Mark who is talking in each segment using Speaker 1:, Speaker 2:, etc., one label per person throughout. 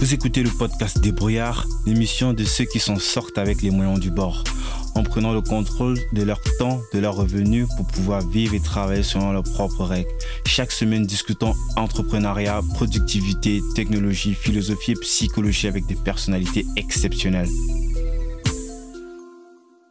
Speaker 1: Vous écoutez le podcast Débrouillard, l'émission de ceux qui s'en sortent avec les moyens du bord, en prenant le contrôle de leur temps, de leurs revenus pour pouvoir vivre et travailler selon leurs propres règles. Chaque semaine, discutons entrepreneuriat, productivité, technologie, philosophie et psychologie avec des personnalités exceptionnelles.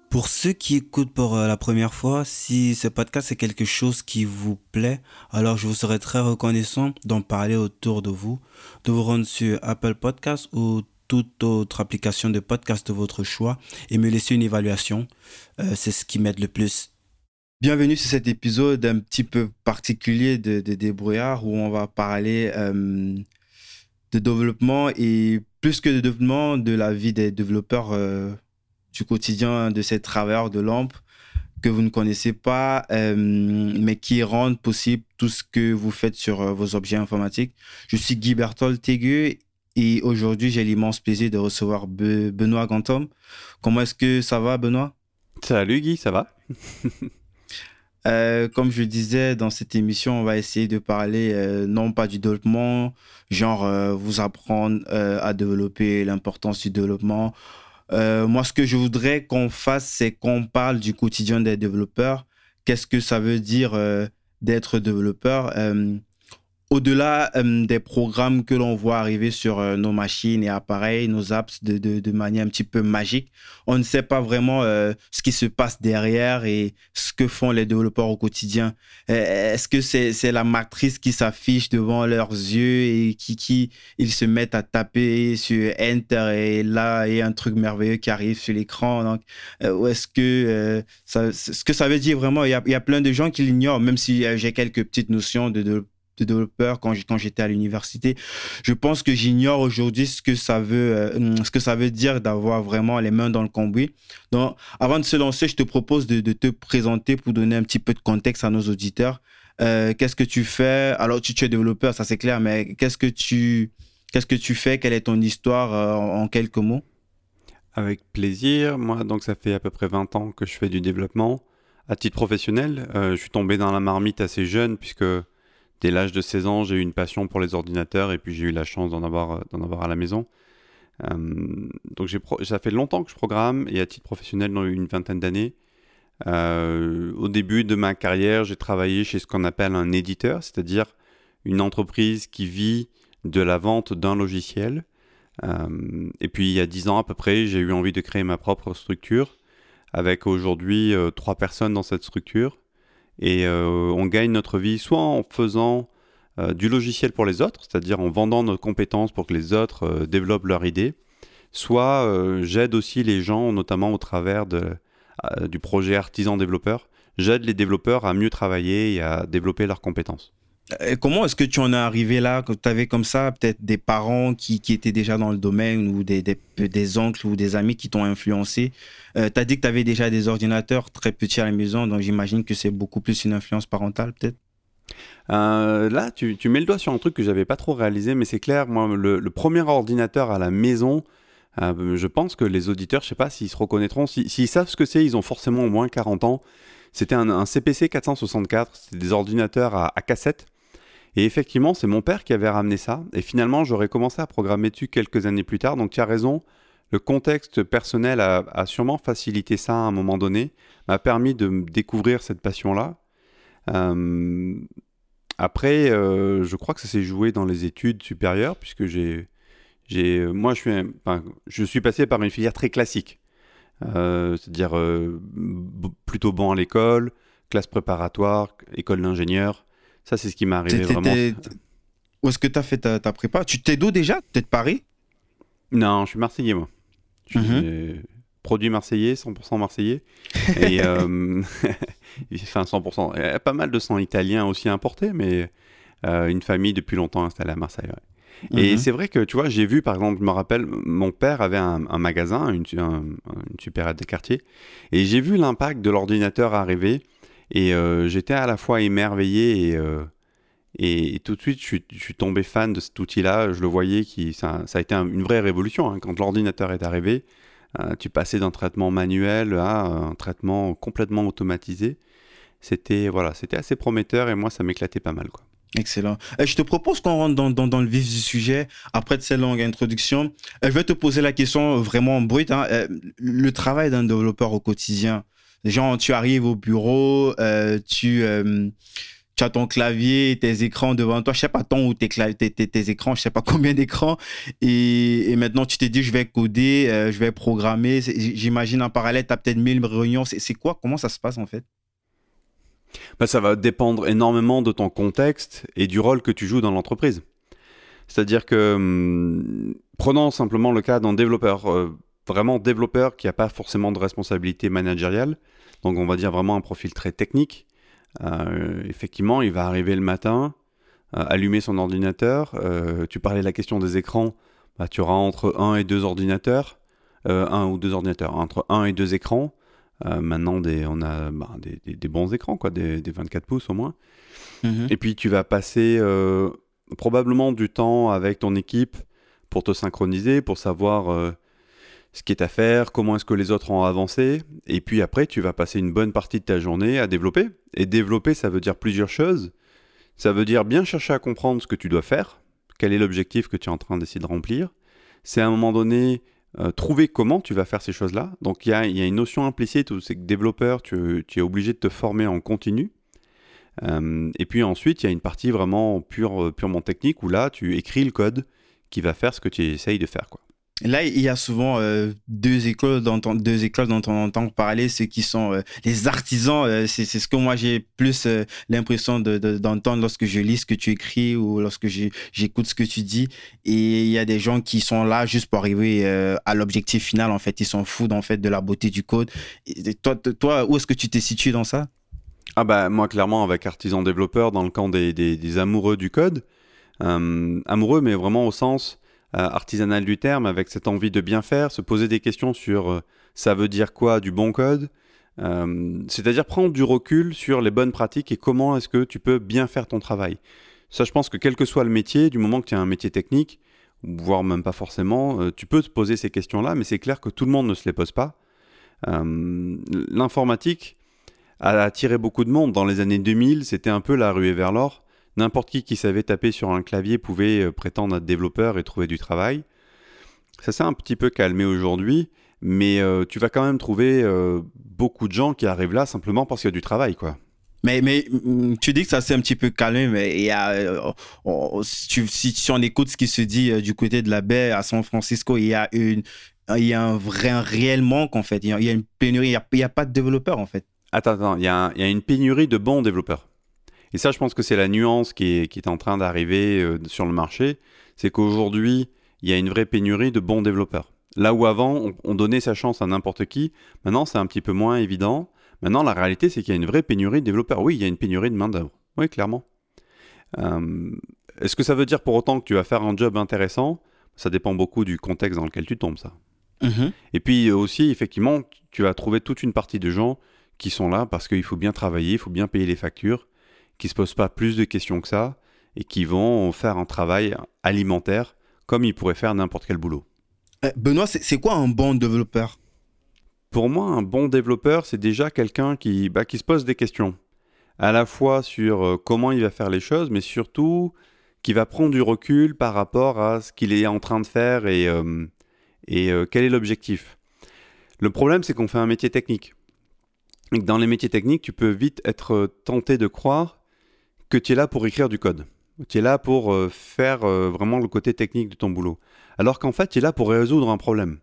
Speaker 1: Pour ceux qui écoutent pour euh, la première fois, si ce podcast est quelque chose qui vous plaît, alors je vous serais très reconnaissant d'en parler autour de vous, de vous rendre sur Apple Podcast ou toute autre application de podcast de votre choix et me laisser une évaluation. Euh, c'est ce qui m'aide le plus. Bienvenue sur cet épisode un petit peu particulier de, Débrouillard où on va parler euh, de développement et plus que de développement de la vie des développeurs du quotidien de ces travailleurs de lampe que vous ne connaissez pas, euh, mais qui rendent possible tout ce que vous faites sur euh, vos objets informatiques. Je suis Guy Berthold Tégu et aujourd'hui, j'ai l'immense plaisir de recevoir Benoît Gantom. Comment est-ce que ça va, Benoît?
Speaker 2: Salut Guy, ça va?
Speaker 1: Euh, Comme je disais, dans cette émission, on va essayer de parler non pas du développement, genre vous apprendre à développer l'importance du développement, euh, moi, ce que je voudrais qu'on fasse, c'est qu'on parle du quotidien des développeurs. Qu'est-ce que ça veut dire euh, d'être développeur? Euh, au-delà euh, des programmes que l'on voit arriver sur euh, nos machines et appareils, nos apps de, de, de, manière un petit peu magique, on ne sait pas vraiment euh, ce qui se passe derrière et ce que font les développeurs au quotidien. Est-ce que c'est la matrice qui s'affiche devant leurs yeux et qui, qui ils se mettent à taper sur Enter et là, il y a un truc merveilleux qui arrive sur l'écran. Donc, ou est-ce que ça, ce que ça veut dire vraiment, il y a, il y a plein de gens qui l'ignorent, même si j'ai quelques petites notions de, de de développeur quand j'étais à l'université. Je pense que j'ignore aujourd'hui ce que ça veut euh, ce que ça veut dire d'avoir vraiment les mains dans le cambouis. Donc avant de se lancer, je te propose de, te présenter pour donner un petit peu de contexte à nos auditeurs. Euh, qu'est-ce que tu fais? Alors tu, es développeur, ça c'est clair, mais qu'est-ce que tu qu'est-ce que tu fais? Quelle est ton histoire euh, en, quelques mots?
Speaker 2: Avec plaisir. Moi, donc ça fait à peu près 20 ans que je fais du développement. À titre professionnel, je suis tombé dans la marmite assez jeune puisque dès l'âge de 16 ans, j'ai eu une passion pour les ordinateurs et puis j'ai eu la chance d'en avoir, euh, à la maison. Euh, donc ça fait longtemps que je programme et à titre professionnel dans une vingtaine d'années. Euh, au début de ma carrière, j'ai travaillé chez ce qu'on appelle un éditeur, c'est-à-dire une entreprise qui vit de la vente d'un logiciel. et puis il y a 10 ans à peu près, j'ai eu envie de créer ma propre structure avec aujourd'hui trois personnes dans cette structure. Et euh, on gagne notre vie soit en faisant euh, du logiciel pour les autres, c'est-à-dire en vendant nos compétences pour que les autres euh, développent leur idée, soit j'aide aussi les gens, notamment au travers de, du projet artisan développeur, j'aide les développeurs à mieux travailler et à développer leurs compétences
Speaker 1: comment est-ce que tu en es arrivé là, que tu avais comme ça peut-être des parents qui, qui, étaient déjà dans le domaine ou des, des, des oncles ou des amis qui t'ont influencé? Euh, Tu as dit que tu avais déjà des ordinateurs très petits à la maison, donc j'imagine que c'est beaucoup plus une influence parentale peut-être?
Speaker 2: Euh, là, tu, tu, mets le doigt sur un truc que j'avais pas trop réalisé, mais c'est clair, moi, le, premier ordinateur à la maison, euh, je pense que les auditeurs, je sais pas s'ils se reconnaîtront, s'ils savent ce que c'est, ils ont forcément au moins 40 ans. C'était un, CPC 464, c'était des ordinateurs à cassette. Et effectivement, c'est mon père qui avait ramené ça. Et finalement, j'aurais commencé à programmer dessus quelques années plus tard. Donc tu as raison, le contexte personnel a, sûrement facilité ça à un moment donné, m'a permis de découvrir cette passion-là. Euh, après, euh, je crois que ça s'est joué dans les études supérieures, puisque j'ai, j'ai, moi, je suis, je suis passé par une filière très classique, euh, c'est-à-dire plutôt bon à l'école, classe préparatoire, école d'ingénieur. Ça, c'est ce qui m'est arrivé vraiment.
Speaker 1: Où est-ce que tu as fait ta, prépa? Tu t'es d'où déjà? Tu es de Paris?
Speaker 2: Non, je suis marseillais, moi. Je suis mhm. produit marseillais, 100% marseillais. et euh, enfin, 100%. Il y a pas mal de sang italien aussi importé, mais euh, une famille depuis longtemps installée à Marseille. Et mhm. c'est vrai que, tu vois, j'ai vu, par exemple, je me rappelle, mon père avait un, magasin, une, un, une supérette de quartier, et j'ai vu l'impact de l'ordinateur arriver et euh, j'étais à la fois émerveillé et, euh, et, tout de suite, je suis, je tombé fan de cet outil-là. Je le voyais, qui, ça, a été une vraie révolution. Hein. Quand l'ordinateur est arrivé, euh, tu passais d'un traitement manuel à un traitement complètement automatisé. C'était voilà, assez prometteur et moi, ça m'éclatait pas mal. Quoi.
Speaker 1: Excellent. je te propose qu'on rentre dans, dans, le vif du sujet. Après cette longue introduction, je vais te poser la question vraiment brute. Hein. Le travail d'un développeur au quotidien, genre tu arrives au bureau, tu tu as ton clavier, tes écrans devant toi, je sais pas ton ou tes, tes, tes, écrans, je sais pas combien d'écrans, et, maintenant tu t'es dit je vais coder, euh, je vais programmer, j'imagine en parallèle tu as peut-être mille réunions, c'est quoi, comment ça se passe en fait?
Speaker 2: Bah, Ça va dépendre énormément de ton contexte et du rôle que tu joues dans l'entreprise. C'est-à-dire que, hum, prenons simplement le cas d'un développeur, euh, vraiment développeur qui n'a pas forcément de responsabilité managériale, donc on va dire vraiment un profil très technique, euh, effectivement, il va arriver le matin, euh, allumer son ordinateur. Euh, tu parlais de la question des écrans. Bah, tu auras entre un et deux ordinateurs, un ou deux ordinateurs, entre un et deux écrans. maintenant, des, on a bah, des, bons écrans, quoi, des, 24 pouces au moins. Mhm. Et puis, tu vas passer probablement du temps avec ton équipe pour te synchroniser, pour savoir ce qui est à faire, comment est-ce que les autres ont avancé, et puis après tu vas passer une bonne partie de ta journée à développer. Et développer, ça veut dire plusieurs choses. Ça veut dire bien chercher à comprendre ce que tu dois faire, quel est l'objectif que tu es en train d'essayer de remplir. C'est à un moment donné euh, trouver comment tu vas faire ces choses-là. Donc il y a, une notion implicite où c'est que développeur, tu, es obligé de te former en continu. Euh, et puis ensuite, il y a une partie vraiment pure, purement technique où là, tu écris le code qui va faire ce que tu essayes de faire. Quoi.
Speaker 1: Là, il y a souvent euh, deux écoles dont on, deux écoles dont on entend parler, ceux qui sont euh, les artisans. Euh, c'est ce que moi j'ai plus l'impression d'entendre lorsque je lis ce que tu écris ou lorsque j'écoute ce que tu dis. Et il y a des gens qui sont là juste pour arriver à l'objectif final. En fait, ils s'en foutent en fait de la beauté du code. Toi, toi, où est-ce que tu t'es situé dans ça?
Speaker 2: Ah bah moi clairement avec artisan développeur dans le camp des, des, des amoureux du code, amoureux mais vraiment au sens euh, artisanal du terme, avec cette envie de bien faire, se poser des questions sur euh, ça veut dire quoi du bon code, euh, c'est-à-dire prendre du recul sur les bonnes pratiques et comment est-ce que tu peux bien faire ton travail. Ça, je pense que quel que soit le métier, du moment que tu as un métier technique, voire même pas forcément, tu peux te poser ces questions-là, mais c'est clair que tout le monde ne se les pose pas. L'informatique a attiré beaucoup de monde. Dans les années 2000, c'était un peu la ruée vers l'or. N'importe qui qui savait taper sur un clavier pouvait euh, prétendre être développeur et trouver du travail. Ça s'est un petit peu calmé aujourd'hui, mais euh, tu vas quand même trouver euh, beaucoup de gens qui arrivent là simplement parce qu'il y a du travail, quoi.
Speaker 1: Mais, mais mm, tu dis que ça s'est un petit peu calmé, mais il y a, si, on écoute ce qui se dit du côté de la baie à San Francisco, il y a, une, il y a un vrai, un réel manque en fait. Il y a, une pénurie, il n'y a, pas de développeurs en fait.
Speaker 2: Attends, attends, il y, a, il y a une pénurie de bons développeurs. Et ça, je pense que c'est la nuance qui est, qui est en train d'arriver euh, sur le marché. C'est qu'aujourd'hui, il y a une vraie pénurie de bons développeurs. Là où avant, on, donnait sa chance à n'importe qui, maintenant, c'est un petit peu moins évident. Maintenant, la réalité, c'est qu'il y a une vraie pénurie de développeurs. Oui, il y a une pénurie de main-d'œuvre. Oui, clairement. Euh, est-ce que ça veut dire pour autant que tu vas faire un job intéressant? Ça dépend beaucoup du contexte dans lequel tu tombes, ça. Mm-hmm. Et puis aussi, effectivement, tu vas trouver toute une partie de gens qui sont là parce qu'il faut bien travailler, il faut bien payer les factures qui se posent pas plus de questions que ça et qui vont faire un travail alimentaire comme ils pourraient faire n'importe quel boulot.
Speaker 1: Eh, Benoît, c'est quoi un bon développeur?
Speaker 2: Pour moi, un bon développeur, c'est déjà quelqu'un qui, bah, qui se pose des questions, à la fois sur euh, comment il va faire les choses, mais surtout qui va prendre du recul par rapport à ce qu'il est en train de faire et, euh, et euh, quel est l'objectif. Le problème, c'est qu'on fait un métier technique. Dans les métiers techniques, tu peux vite être tenté de croire que tu es là pour écrire du code. Tu es là pour euh, faire euh, vraiment le côté technique de ton boulot. Alors qu'en fait, tu es là pour résoudre un problème.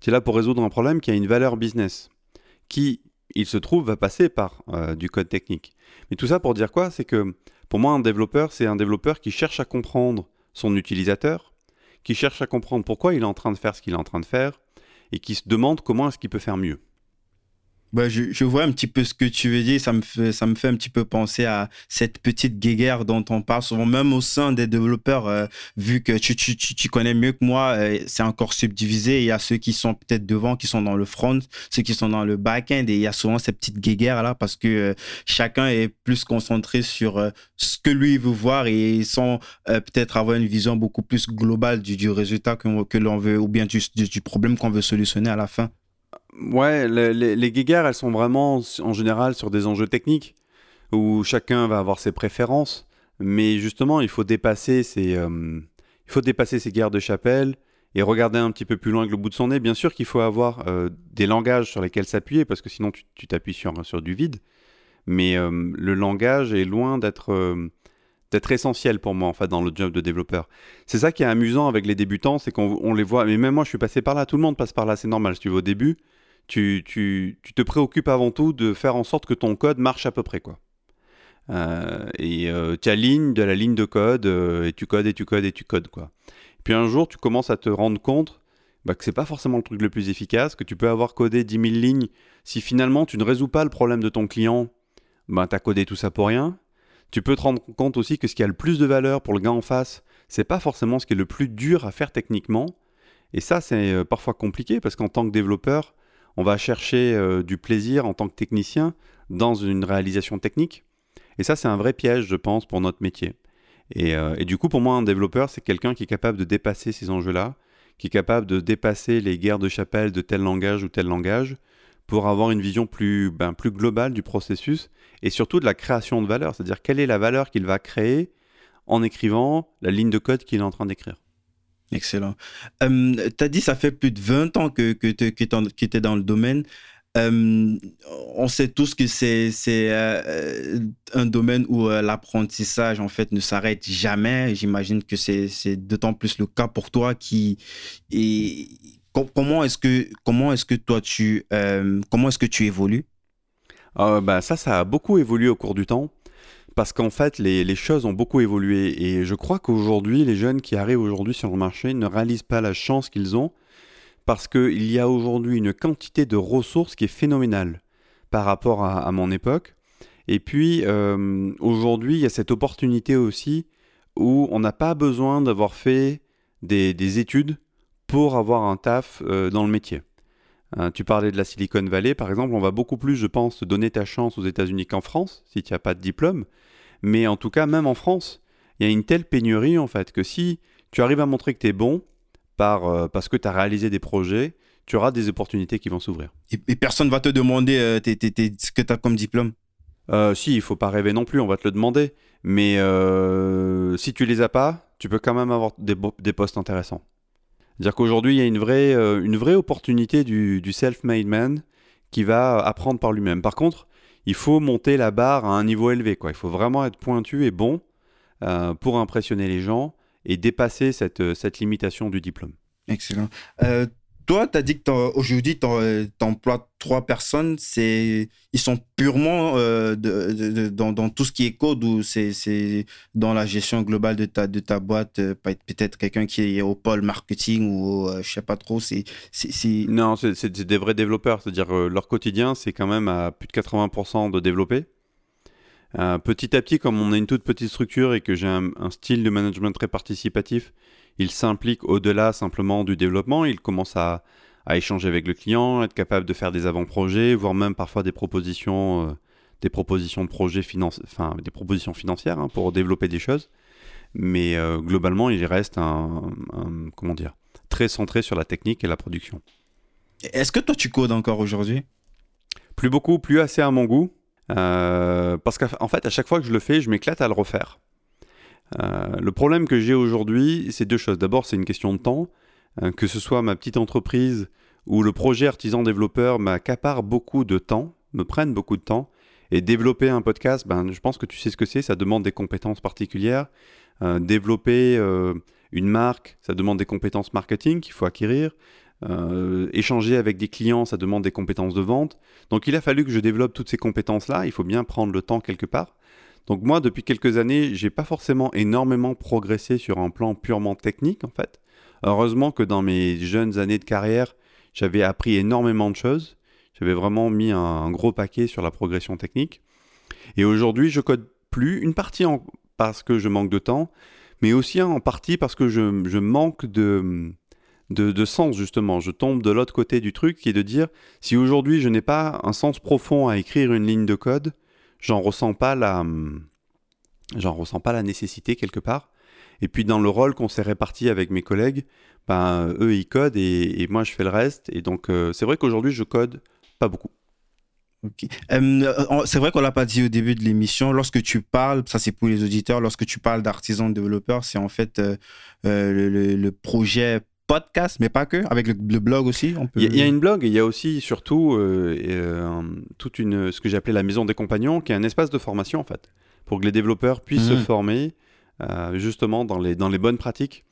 Speaker 2: Tu es là pour résoudre un problème qui a une valeur business, qui, il se trouve, va passer par euh, du code technique. Mais tout ça pour dire quoi? C'est que pour moi, un développeur, c'est un développeur qui cherche à comprendre son utilisateur, qui cherche à comprendre pourquoi il est en train de faire ce qu'il est en train de faire, et qui se demande comment est-ce qu'il peut faire mieux.
Speaker 1: Bah, je, je, vois un petit peu ce que tu veux dire. Ça me, fait, ça me fait un petit peu penser à cette petite guéguerre dont on parle souvent, même au sein des développeurs, euh, vu que tu, tu, tu, connais mieux que moi, euh, c'est encore subdivisé. Il y a ceux qui sont peut-être devant, qui sont dans le front, ceux qui sont dans le back-end, et il y a souvent cette petite guéguerre-là parce que euh, chacun est plus concentré sur ce que lui veut voir et sont peut-être avoir une vision beaucoup plus globale du, du résultat que, que l'on veut, ou bien du, du problème qu'on veut solutionner à la fin.
Speaker 2: Ouais, les, les, guéguerres, elles sont vraiment en général sur des enjeux techniques où chacun va avoir ses préférences. Mais justement, il faut dépasser ces, il faut dépasser ces guerres de chapelle et regarder un petit peu plus loin que le bout de son nez. Bien sûr qu'il faut avoir des langages sur lesquels s'appuyer, parce que sinon tu t'appuies sur, du vide. Mais le langage est loin d'être d'être essentiel pour moi en fait dans le job de développeur. C'est ça qui est amusant avec les débutants, c'est qu'on les voit, mais même moi je suis passé par là, tout le monde passe par là, c'est normal. Si tu veux au début, tu, tu, tu, te préoccupes avant tout de faire en sorte que ton code marche à peu près quoi. Euh, et euh, tu alignes de la ligne de code euh, et tu codes et tu codes et tu codes quoi. puis un jour tu commences à te rendre compte bah, que c'est pas forcément le truc le plus efficace, que tu peux avoir codé 10 000 lignes, si finalement tu ne résous pas le problème de ton client, bah, tu as codé tout ça pour rien tu peux te rendre compte aussi que ce qui a le plus de valeur pour le gars en face, c'est pas forcément ce qui est le plus dur à faire techniquement. Et ça, c'est euh, parfois compliqué parce qu'en tant que développeur, on va chercher euh, du plaisir en tant que technicien dans une réalisation technique. Et ça, c'est un vrai piège, je pense, pour notre métier. Et, euh, et du coup, pour moi, un développeur, c'est quelqu'un qui est capable de dépasser ces enjeux-là, qui est capable de dépasser les guerres de chapelle de tel langage ou tel langage, pour avoir une vision plus, ben, plus globale du processus et surtout de la création de valeur, c'est-à-dire quelle est la valeur qu'il va créer en écrivant la ligne de code qu'il est en train d'écrire.
Speaker 1: Excellent. Euh, tu as dit ça fait plus de 20 ans que, que tu es dans le domaine. Euh, on sait tous que c'est euh, un domaine où l'apprentissage en fait ne s'arrête jamais. J'imagine que c'est d'autant plus le cas pour toi qui est comment est-ce que comment est-ce que toi tu euh, comment est-ce que tu évolues?
Speaker 2: Ah, bah, ça ça a beaucoup évolué au cours du temps parce qu'en fait les, choses ont beaucoup évolué. Et je crois qu'aujourd'hui les jeunes qui arrivent aujourd'hui sur le marché ne réalisent pas la chance qu'ils ont. Parce qu'il y a aujourd'hui une quantité de ressources qui est phénoménale par rapport à, mon époque. Et puis euh, aujourd'hui il y a cette opportunité aussi où on n'a pas besoin d'avoir fait des, des études pour avoir un taf euh, dans le métier. Euh, tu parlais de la Silicon Valley, par exemple, on va beaucoup plus, je pense, donner ta chance aux États-Unis qu'en France, si tu n'as pas de diplôme. Mais en tout cas, même en France, il y a une telle pénurie, en fait, que si tu arrives à montrer que tu es bon, par, euh, parce que tu as réalisé des projets, tu auras des opportunités qui vont s'ouvrir.
Speaker 1: Et, personne ne va te demander ce que tu as comme diplôme?
Speaker 2: Si, il faut pas rêver non plus, on va te le demander. Mais si tu les as pas, tu peux quand même avoir des postes intéressants. C'est-à-dire qu'aujourd'hui, il y a une vraie, euh, une vraie opportunité du, self-made man qui va apprendre par lui-même. Par contre, il faut monter la barre à un niveau élevé. Quoi. Il faut vraiment être pointu et bon euh, pour impressionner les gens et dépasser cette, cette limitation du diplôme.
Speaker 1: Excellent. Euh, toi, tu as dit que aujourd'hui, tu emploies trois personnes. Ils sont purement euh, dans, tout ce qui est code ou c'est, dans la gestion globale de ta, de ta boîte. Euh, peut-être quelqu'un qui est au pôle marketing ou euh, je sais pas trop. C'est,
Speaker 2: Non, c'est, des vrais développeurs. C'est-à-dire leur quotidien, c'est quand même à plus de 80% de développer. petit à petit, comme on a une toute petite structure et que j'ai un style de management très participatif, il s'implique au-delà simplement du développement, il commence à, échanger avec le client, être capable de faire des avant-projets, voire même parfois des propositions, euh, des propositions de projets enfin des propositions financières hein, pour développer des choses. Mais euh, globalement, il reste un, comment dire, très centré sur la technique et la production.
Speaker 1: Est-ce que toi tu codes encore aujourd'hui?
Speaker 2: Plus beaucoup, plus assez à mon goût. Euh, parce qu'en fait, à chaque fois que je le fais, je m'éclate à le refaire. Euh, le problème que j'ai aujourd'hui, c'est deux choses. D'abord, c'est une question de temps. Euh, que ce soit ma petite entreprise ou le projet artisan développeur m'accapare beaucoup de temps, me prennent beaucoup de temps. Et développer un podcast, ben, je pense que tu sais ce que c'est, ça demande des compétences particulières. Euh, développer une marque, ça demande des compétences marketing qu'il faut acquérir. échanger avec des clients, ça demande des compétences de vente. Donc il a fallu que je développe toutes ces compétences-là. Il faut bien prendre le temps quelque part. Donc moi, depuis quelques années, j'ai pas forcément énormément progressé sur un plan purement technique, en fait. Heureusement que dans mes jeunes années de carrière, j'avais appris énormément de choses. J'avais vraiment mis un, gros paquet sur la progression technique. Et aujourd'hui, je code plus, une partie parce que je manque de temps, mais aussi en partie parce que je, manque de, de, sens, justement. Je tombe de l'autre côté du truc, qui est de dire, si aujourd'hui je n'ai pas un sens profond à écrire une ligne de code, j'en ressens pas la, j'en ressens pas la nécessité quelque part. Et puis dans le rôle qu'on s'est réparti avec mes collègues, ben, eux ils codent et, moi je fais le reste. Et donc euh, c'est vrai qu'aujourd'hui je code pas beaucoup.
Speaker 1: Euh, c'est vrai qu'on l'a pas dit au début de l'émission. Lorsque tu parles, ça c'est pour les auditeurs, lorsque tu parles d'artisan développeur, c'est en fait euh, le, projet podcast, mais pas que, avec le, blog aussi.
Speaker 2: Il y, a une blog il y a aussi surtout toute une, ce que j'ai appelé la maison des compagnons, qui est un espace de formation en fait, pour que les développeurs puissent se mmh. former justement dans les, dans les bonnes pratiques,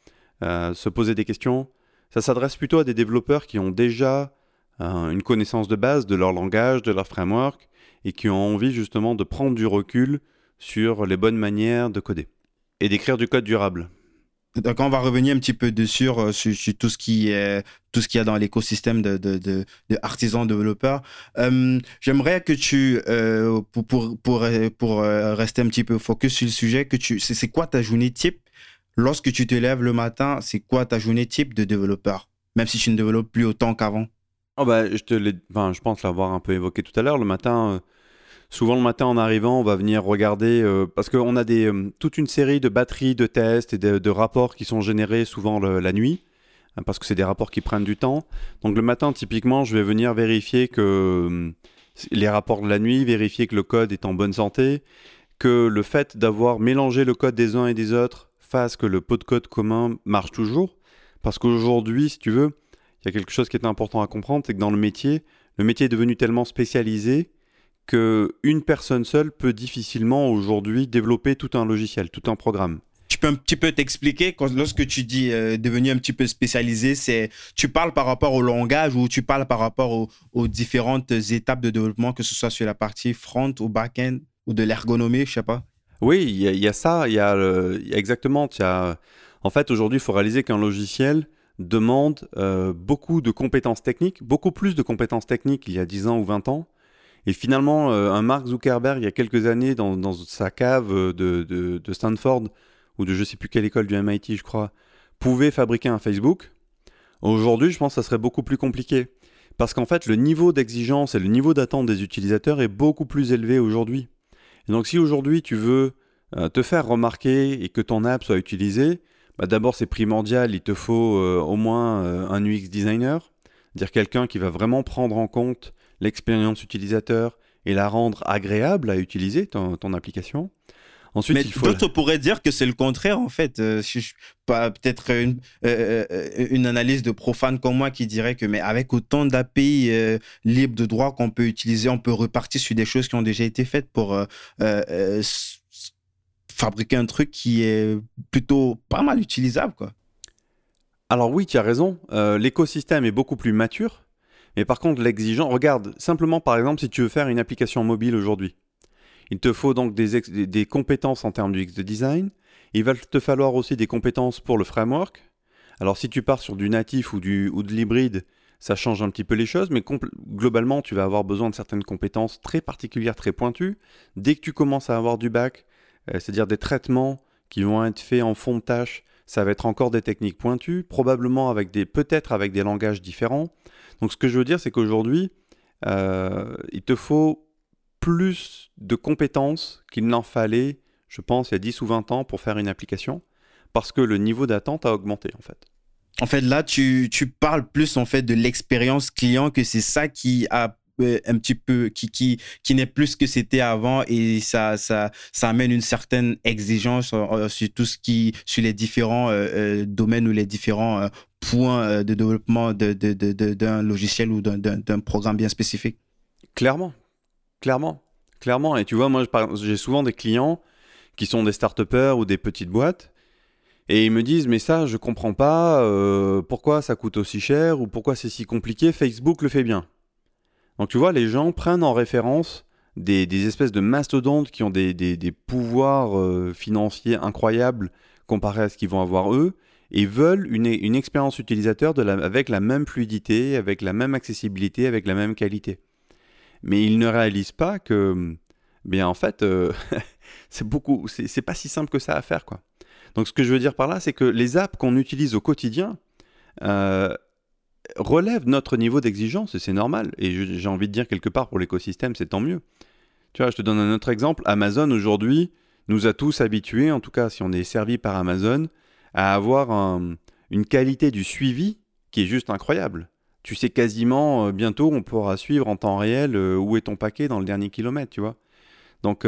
Speaker 2: se poser des questions. Ça s'adresse plutôt à des développeurs qui ont déjà une connaissance de base de leur langage, de leur framework, et qui ont envie justement de prendre du recul sur les bonnes manières de coder et d'écrire du code durable.
Speaker 1: Donc on va revenir un petit peu dessus euh, sur, tout ce qui est tout ce qu'il y a dans l'écosystème de, de, artisans développeurs. Euh, j'aimerais que tu euh, pour, pour, pour, pour rester un petit peu focus sur le sujet que tu c'est quoi ta journée type? Lorsque tu te lèves le matin c'est quoi ta journée type de développeur? Même si tu ne développes plus autant qu'avant.
Speaker 2: Oh bah, je, te enfin, je pense l'avoir un peu évoqué tout à l'heure. Le matin, souvent le matin en arrivant, on va venir regarder, euh, parce qu'on a des, euh, toute une série de batteries de tests et de, rapports qui sont générés souvent la nuit, hein, parce que c'est des rapports qui prennent du temps. Donc le matin, typiquement, je vais venir vérifier que les rapports de la nuit, vérifier que le code est en bonne santé, que le fait d'avoir mélangé le code des uns et des autres fasse que le pot de code commun marche toujours. Parce qu'aujourd'hui, si tu veux, il y a quelque chose qui est important à comprendre, c'est que dans le métier, le métier est devenu tellement spécialisé que une personne seule peut difficilement aujourd'hui développer tout un logiciel, tout un programme.
Speaker 1: Tu peux un petit peu t'expliquer lorsque tu dis euh, devenu un petit peu spécialisé, c'est tu parles par rapport au langage ou tu parles par rapport aux différentes étapes de développement, que ce soit sur la partie front ou back-end ou de l'ergonomie, je sais pas.
Speaker 2: Oui, il y, a ça, il y, a exactement. en fait, aujourd'hui, il faut réaliser qu'un logiciel, demande euh, beaucoup de compétences techniques, beaucoup plus de compétences techniques il y a 10 ans ou 20 ans. Et finalement, euh, un Mark Zuckerberg, il y a quelques années, dans, sa cave de, de, Stanford, ou de je sais plus quelle école du MIT, je crois, pouvait fabriquer un Facebook. Aujourd'hui, je pense que ça serait beaucoup plus compliqué. Parce qu'en fait, le niveau d'exigence et le niveau d'attente des utilisateurs est beaucoup plus élevé aujourd'hui. Donc, si aujourd'hui tu veux euh, te faire remarquer et que ton app soit utilisée, bah, d'abord c'est primordial, il te faut euh, au moins euh, un UX designer, dire quelqu'un qui va vraiment prendre en compte l'expérience utilisateur et la rendre agréable à utiliser ton, application.
Speaker 1: Ensuite, Mais d'autres pourraient dire que c'est le contraire en fait. Euh, pas peut-être une, une, analyse de profane comme moi qui dirait que mais avec autant d'API libres de droit qu'on peut utiliser, on peut repartir sur des choses qui ont déjà été faites pour fabriquer un truc qui est plutôt pas mal utilisable, quoi.
Speaker 2: Alors oui, tu as raison, euh, l'écosystème est beaucoup plus mature, mais par contre l'exigence, regarde, simplement par exemple si tu veux faire une application mobile aujourd'hui, il te faut donc des, compétences en termes du X de design, il va te falloir aussi des compétences pour le framework. Alors si tu pars sur du natif ou de l'hybride, ça change un petit peu les choses, mais globalement tu vas avoir besoin de certaines compétences très particulières, très pointues. Dès que tu commences à avoir du bac, euh, c'est-à-dire des traitements qui vont être faits en fond de tâche. Ça va être encore des techniques pointues, probablement avec des, peut-être avec des langages différents. Donc ce que je veux dire, c'est qu'aujourd'hui, euh, il te faut plus de compétences qu'il n'en fallait, je pense, il y a 10 ou 20 ans pour faire une application, parce que le niveau d'attente a augmenté en fait.
Speaker 1: En fait, là, tu, tu parles plus en fait de l'expérience client, que c'est ça qui a un petit peu qui qui qui n'est plus ce que c'était avant et ça ça ça amène une certaine exigence euh, sur tout ce qui sur les différents euh, domaines ou les différents points de développement de, de, de, d'un logiciel ou d'un, d'un programme bien spécifique.
Speaker 2: Clairement, clairement, clairement. Et tu vois, moi, j'ai souvent des clients qui sont des start ou des petites boîtes et ils me disent mais ça je comprends pas pourquoi ça coûte aussi cher ou pourquoi c'est si compliqué? Facebook le fait bien donc tu vois, les gens prennent en référence des, espèces de mastodontes qui ont des, pouvoirs euh, financiers incroyables comparés à ce qu'ils vont avoir eux, et veulent une, expérience utilisateur avec la même fluidité, avec la même accessibilité, avec la même qualité. Mais ils ne réalisent pas que, bien en fait, euh, c'est beaucoup, c'est pas si simple que ça à faire quoi. Donc ce que je veux dire par là, c'est que les apps qu'on utilise au quotidien, euh, relève notre niveau d'exigence et c'est normal. Et j'ai envie de dire quelque part pour l'écosystème, c'est tant mieux. Tu vois, je te donne un autre exemple. Amazon aujourd'hui nous a tous habitués, en tout cas si on est servi par Amazon, à avoir une qualité du suivi qui est juste incroyable. tu sais quasiment, bientôt, on pourra suivre en temps réel où est ton paquet dans le dernier kilomètre, tu vois. Donc,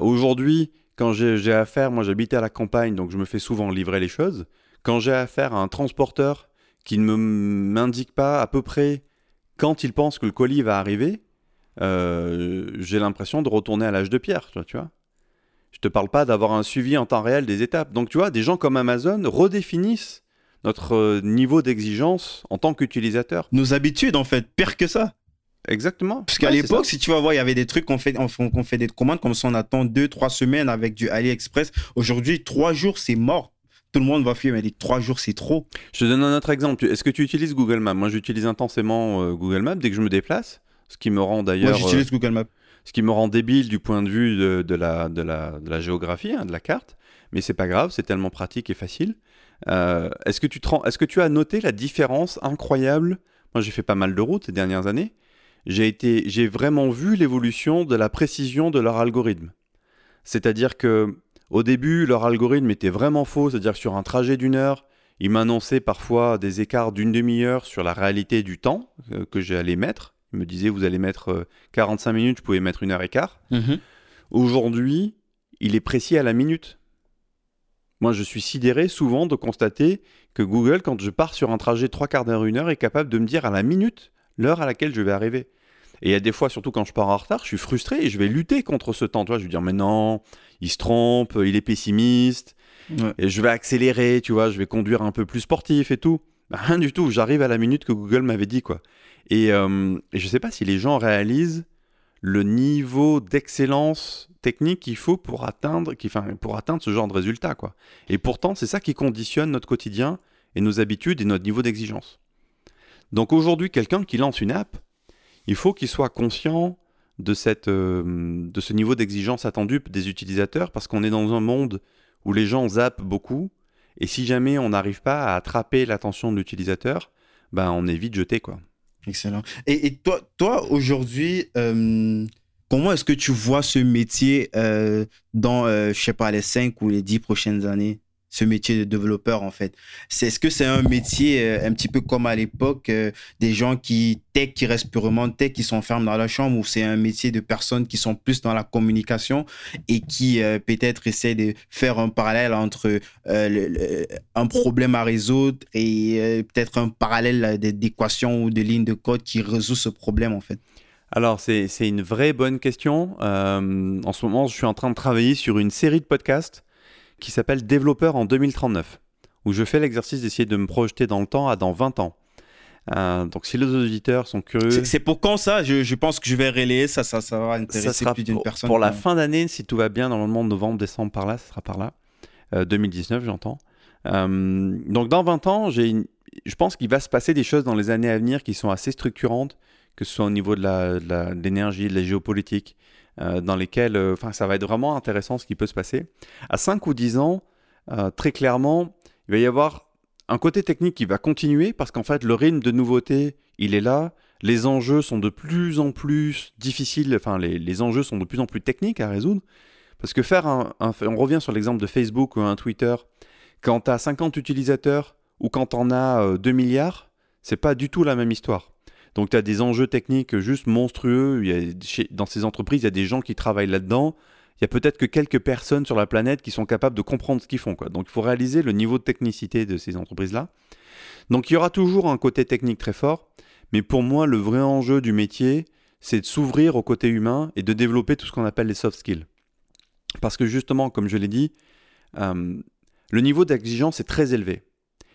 Speaker 2: aujourd'hui, quand j'ai affaire, moi j'habite à la campagne, donc je me fais souvent livrer les choses. Quand j'ai affaire à un transporteur qui ne m'indique pas à peu près quand il pense que le colis va arriver, euh, j'ai l'impression de retourner à l'âge de pierre, tu vois. Je te parle pas d'avoir un suivi en temps réel des étapes. Donc tu vois, des gens comme Amazon redéfinissent notre euh, niveau d'exigence en tant qu'utilisateur.
Speaker 1: Nos habitudes, en fait, pire que ça.
Speaker 2: Exactement.
Speaker 1: Parce qu'à l'époque, si tu vas voir, il y avait des trucs qu'on fait, on, fait des commandes comme ça, on attend deux, trois semaines avec du AliExpress. Aujourd'hui, trois jours, c'est mort. Tout le monde va fuir, mais dit trois jours, c'est trop.
Speaker 2: Je te donne un autre exemple. Est-ce que tu utilises Google Maps? Moi, j'utilise intensément euh, Google Maps dès que je me déplace. Ce qui me rend d'ailleurs. Moi,
Speaker 1: j'utilise euh, Google Maps.
Speaker 2: Ce qui me rend débile du point de vue de, la, de, la, de la géographie, hein, de la carte. Mais c'est pas grave, c'est tellement pratique et facile. Euh, est-ce que, tu est-ce que tu as noté la différence incroyable? Moi, j'ai fait pas mal de routes ces dernières années j'ai été, j'ai vraiment vu l'évolution de la précision de leur algorithme. C'est-à-dire que au début, leur algorithme était vraiment faux, c'est-à-dire que sur un trajet d'une heure, il m'annonçait parfois des écarts d'une demi-heure sur la réalité du temps euh, que j'allais mettre. Il me disait, vous allez mettre 45 euh, minutes, je pouvais mettre une heure et quart. Mhm. Aujourd'hui, il est précis à la minute. Moi, je suis sidéré souvent de constater que Google, quand je pars sur un trajet trois quarts d'heure, une heure, est capable de me dire à la minute l'heure à laquelle je vais arriver. Et il y a des fois, surtout quand je pars en retard, je suis frustré et je vais lutter contre ce temps. Tu vois, je vais dire, mais non, il se trompe, il est pessimiste, et je vais accélérer, tu vois, je vais conduire un peu plus sportif et tout. Bah, rien du tout, j'arrive à la minute que Google m'avait dit, quoi. Et, euh, et je ne sais pas si les gens réalisent le niveau d'excellence technique qu'il faut pour atteindre, qui, enfin, pour atteindre ce genre de résultat, quoi. Et pourtant, c'est ça qui conditionne notre quotidien et nos habitudes et notre niveau d'exigence. Donc aujourd'hui, quelqu'un qui lance une app, il faut qu'il soit conscient de, cette, euh, de ce niveau d'exigence attendu des utilisateurs parce qu'on est dans un monde où les gens zappent beaucoup et si jamais on n'arrive pas à attraper l'attention de l'utilisateur, ben on est vite jeté quoi.
Speaker 1: Excellent. Et, toi, toi aujourd'hui, euh, comment est-ce que tu vois ce métier euh, dans, je sais pas, les 5 ou les 10 prochaines années? Ce métier de développeur en fait c'est est-ce que c'est un métier euh, un petit peu comme à l'époque euh, des gens qui tech qui restent purement tech qui s'enferment dans la chambre ou c'est un métier de personnes qui sont plus dans la communication et qui euh, peut-être essaient de faire un parallèle entre un problème à résoudre et peut-être un parallèle d'équations ou de lignes de code qui résout ce problème en fait?
Speaker 2: Alors, c'est une vraie bonne question. en ce moment, je suis en train de travailler sur une série de podcasts qui s'appelle Développeur en 2039, où je fais l'exercice d'essayer de me projeter dans le temps à dans 20 ans. Euh, donc si les auditeurs sont curieux...
Speaker 1: C'est pour quand ça? Je, pense que je vais relayer ça, ça, ça va intéresser plus d'une personne.
Speaker 2: Pour la fin d'année, si tout va bien, normalement novembre, décembre, par là, ça sera par là. 2019, euh, j'entends. Euh, donc dans 20 ans, une... je pense qu'il va se passer des choses dans les années à venir qui sont assez structurantes, que ce soit au niveau de l'énergie, de, de, la géopolitique, dans lesquels euh, enfin, ça va être vraiment intéressant ce qui peut se passer. À 5 ou 10 ans, euh, très clairement, il va y avoir un côté technique qui va continuer parce qu'en fait, le rythme de nouveauté, il est là. Les enjeux sont de plus en plus difficiles, enfin, les, les enjeux sont de plus en plus techniques à résoudre. Parce que faire un, on revient sur l'exemple de Facebook ou un Twitter, quand tu as 50 utilisateurs ou quand on as 2 milliards, c'est pas du tout la même histoire. Donc tu as des enjeux techniques juste monstrueux. Dans ces entreprises, il y a des gens qui travaillent là-dedans. Il y a peut-être que quelques personnes sur la planète qui sont capables de comprendre ce qu'ils font. Quoi. Donc il faut réaliser le niveau de technicité de ces entreprises-là. Donc il y aura toujours un côté technique très fort. Mais pour moi, le vrai enjeu du métier, c'est de s'ouvrir au côté humain et de développer tout ce qu'on appelle les soft skills. Parce que justement, comme je l'ai dit, euh, le niveau d'exigence est très élevé.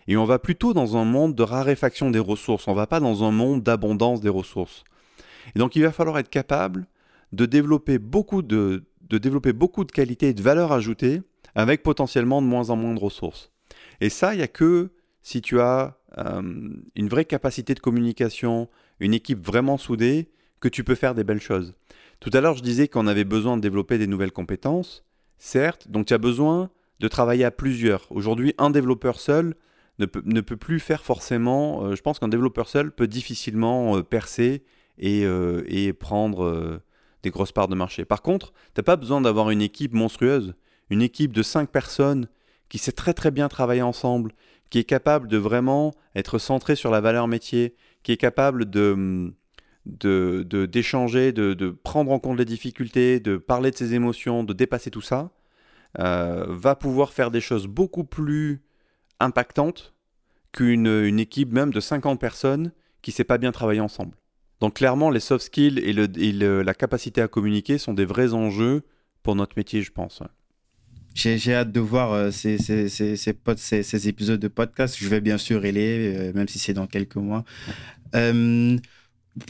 Speaker 2: Et on va plutôt dans un monde de raréfaction des ressources, on va pas dans un monde d'abondance des ressources. Et donc il va falloir être capable de développer beaucoup de, de développer beaucoup de qualités et de valeur ajoutée avec potentiellement de moins en moins de ressources. Et ça, il n'y a que si tu as euh, une vraie capacité de communication, une équipe vraiment soudée, que tu peux faire des belles choses. Tout à l'heure, je disais qu'on avait besoin de développer des nouvelles compétences, certes, donc tu as besoin de travailler à plusieurs. Aujourd'hui, un développeur seul, ne peut, plus faire forcément. Euh, je pense qu'un développeur seul peut difficilement euh, percer et, euh, et prendre des grosses parts de marché. Par contre, tu n'as pas besoin d'avoir une équipe monstrueuse, une équipe de 5 personnes qui sait très très bien travailler ensemble, qui est capable de vraiment être centré sur la valeur métier, qui est capable de d'échanger, de, de, prendre en compte les difficultés, de parler de ses émotions, de dépasser tout ça, va pouvoir faire des choses beaucoup plus impactantes qu'une une équipe même de 50 personnes qui ne sait pas bien travailler ensemble. Donc clairement, les soft skills et, le, la capacité à communiquer sont des vrais enjeux pour notre métier, je pense.
Speaker 1: J'ai hâte de voir euh, ces, ces, ces, ces, épisodes de podcast. Je vais bien sûr y aller, euh, même si c'est dans quelques mois. Euh,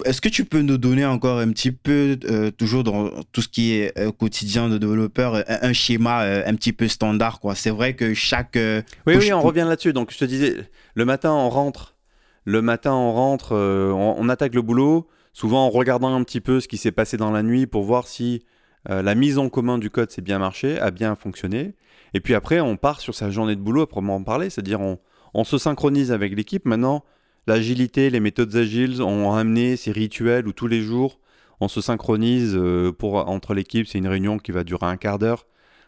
Speaker 1: est-ce que tu peux nous donner encore un petit peu, toujours dans tout ce qui est quotidien de développeur, un, schéma un petit peu standard quoi? C'est vrai que chaque...
Speaker 2: oui, oui, on revient là-dessus. Donc, je te disais, le matin, on rentre. Le matin, on rentre, on, on, attaque le boulot, souvent en regardant un petit peu ce qui s'est passé dans la nuit pour voir si euh, la mise en commun du code s'est bien marché, a bien fonctionné. Et puis après, on part sur sa journée de boulot à proprement parler, c'est-à-dire on, se synchronise avec l'équipe. Maintenant, l'agilité, les méthodes agiles ont amené ces rituels où tous les jours, on se synchronise euh, pour, entre l'équipe. C'est une réunion qui va durer un quart d'heure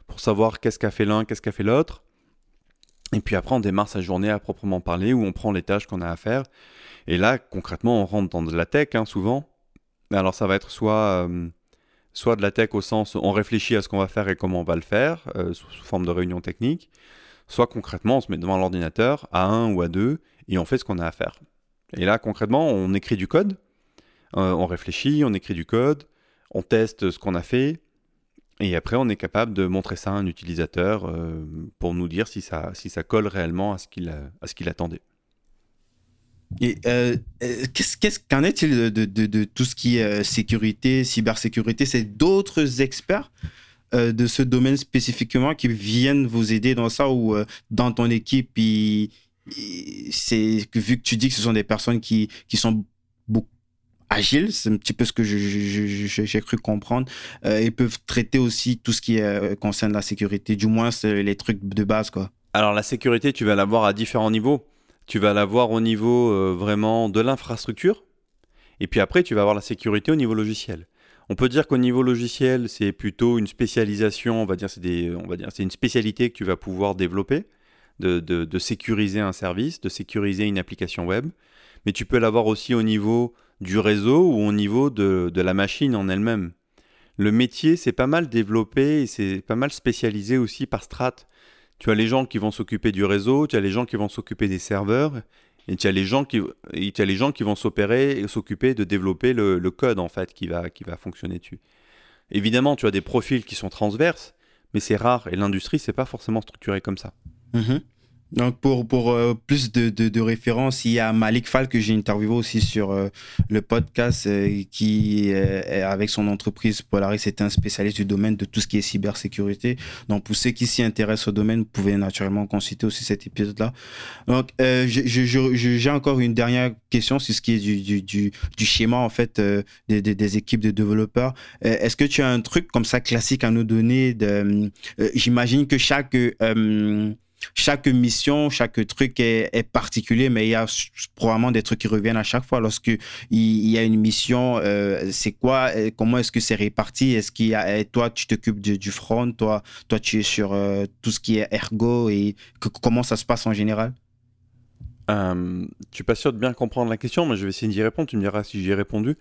Speaker 2: pour savoir qu'est-ce qu'a fait l'un, qu'est-ce qu'a fait l'autre. Et puis après, on démarre sa journée à proprement parler, où on prend les tâches qu'on a à faire. Et là, concrètement, on rentre dans de la tech, hein, souvent. Alors ça va être soit... Euh, soit de la tech au sens on réfléchit à ce qu'on va faire et comment on va le faire, euh, sous, forme de réunion technique, soit concrètement on se met devant l'ordinateur à un ou à deux et on fait ce qu'on a à faire. Et là concrètement on écrit du code, euh, on réfléchit, on écrit du code, on teste ce qu'on a fait et après on est capable de montrer ça à un utilisateur euh, pour nous dire si ça, si ça colle réellement à ce qu'il attendait.
Speaker 1: Et euh, qu'est-ce qu'en est-il de, tout ce qui est sécurité, cybersécurité? C'est d'autres experts de ce domaine spécifiquement qui viennent vous aider dans ça ou dans ton équipe c'est vu que tu dis que ce sont des personnes qui, qui sont agiles, c'est un petit peu ce que j'ai cru comprendre. ils peuvent traiter aussi tout ce qui concerne la sécurité, du moins les trucs de base quoi.
Speaker 2: Alors la sécurité, tu vas l'avoir à différents niveaux. Tu vas l'avoir au niveau euh, vraiment de l'infrastructure. Et puis après, tu vas avoir la sécurité au niveau logiciel. On peut dire qu'au niveau logiciel, c'est plutôt une spécialisation, on va dire, c'est une spécialité que tu vas pouvoir développer, de, sécuriser un service, de sécuriser une application web. Mais tu peux l'avoir aussi au niveau du réseau ou au niveau de, la machine en elle-même. Le métier, c'est pas mal développé et c'est pas mal spécialisé aussi par strate. Tu as les gens qui vont s'occuper du réseau, tu as les gens qui vont s'occuper des serveurs, et tu as les gens qui, tu as les gens qui vont s'opérer et s'occuper de développer le, code en fait qui va, qui va fonctionner dessus. Évidemment, tu as des profils qui sont transverses, mais c'est rare et l'industrie c'est pas forcément structuré comme ça.
Speaker 1: Mm-hmm. Donc, pour, pour euh, plus de, de, références, il y a Malik Fall que j'ai interviewé aussi sur euh, le podcast euh, qui, avec son entreprise Polaris, est un spécialiste du domaine de tout ce qui est cybersécurité. Donc, pour ceux qui s'y intéressent au domaine, vous pouvez naturellement consulter aussi cet épisode-là. Donc, j'ai encore une dernière question sur ce qui est du, du, du, du schéma, en fait, des, des, équipes de développeurs. Est-ce que tu as un truc comme ça classique à nous donner J'imagine que chaque chaque mission, chaque truc est, particulier, mais il y a probablement des trucs qui reviennent à chaque fois. Lorsque il, y a une mission, euh, c'est quoi euh, Comment est-ce que c'est réparti? Est-ce qu'il toi, tu t'occupes du, front, toi, toi, tu es sur euh, tout ce qui est ergo et comment ça se passe en général?
Speaker 2: Euh, Je suis pas sûr de bien comprendre la question, mais je vais essayer d'y répondre. Tu me diras si j'y ai répondu.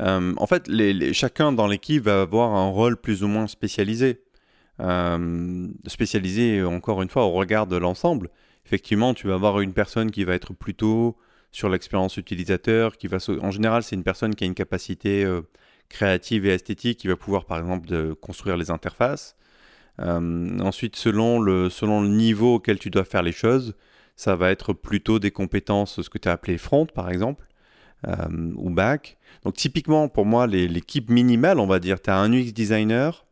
Speaker 2: en fait, chacun dans l'équipe va avoir un rôle plus ou moins spécialisé. Euh, spécialisé encore une fois au regard de l'ensemble. Effectivement, tu vas avoir une personne qui va être plutôt sur l'expérience utilisateur, qui va en général c'est une personne qui a une capacité euh, créative et esthétique, qui va pouvoir par exemple de construire les interfaces. Euh, ensuite, selon le, selon le niveau auquel tu dois faire les choses, ça va être plutôt des compétences, ce que tu as appelé front par exemple, ou back. Donc typiquement pour moi, l'équipe minimale, on va dire, tu as un UX designer,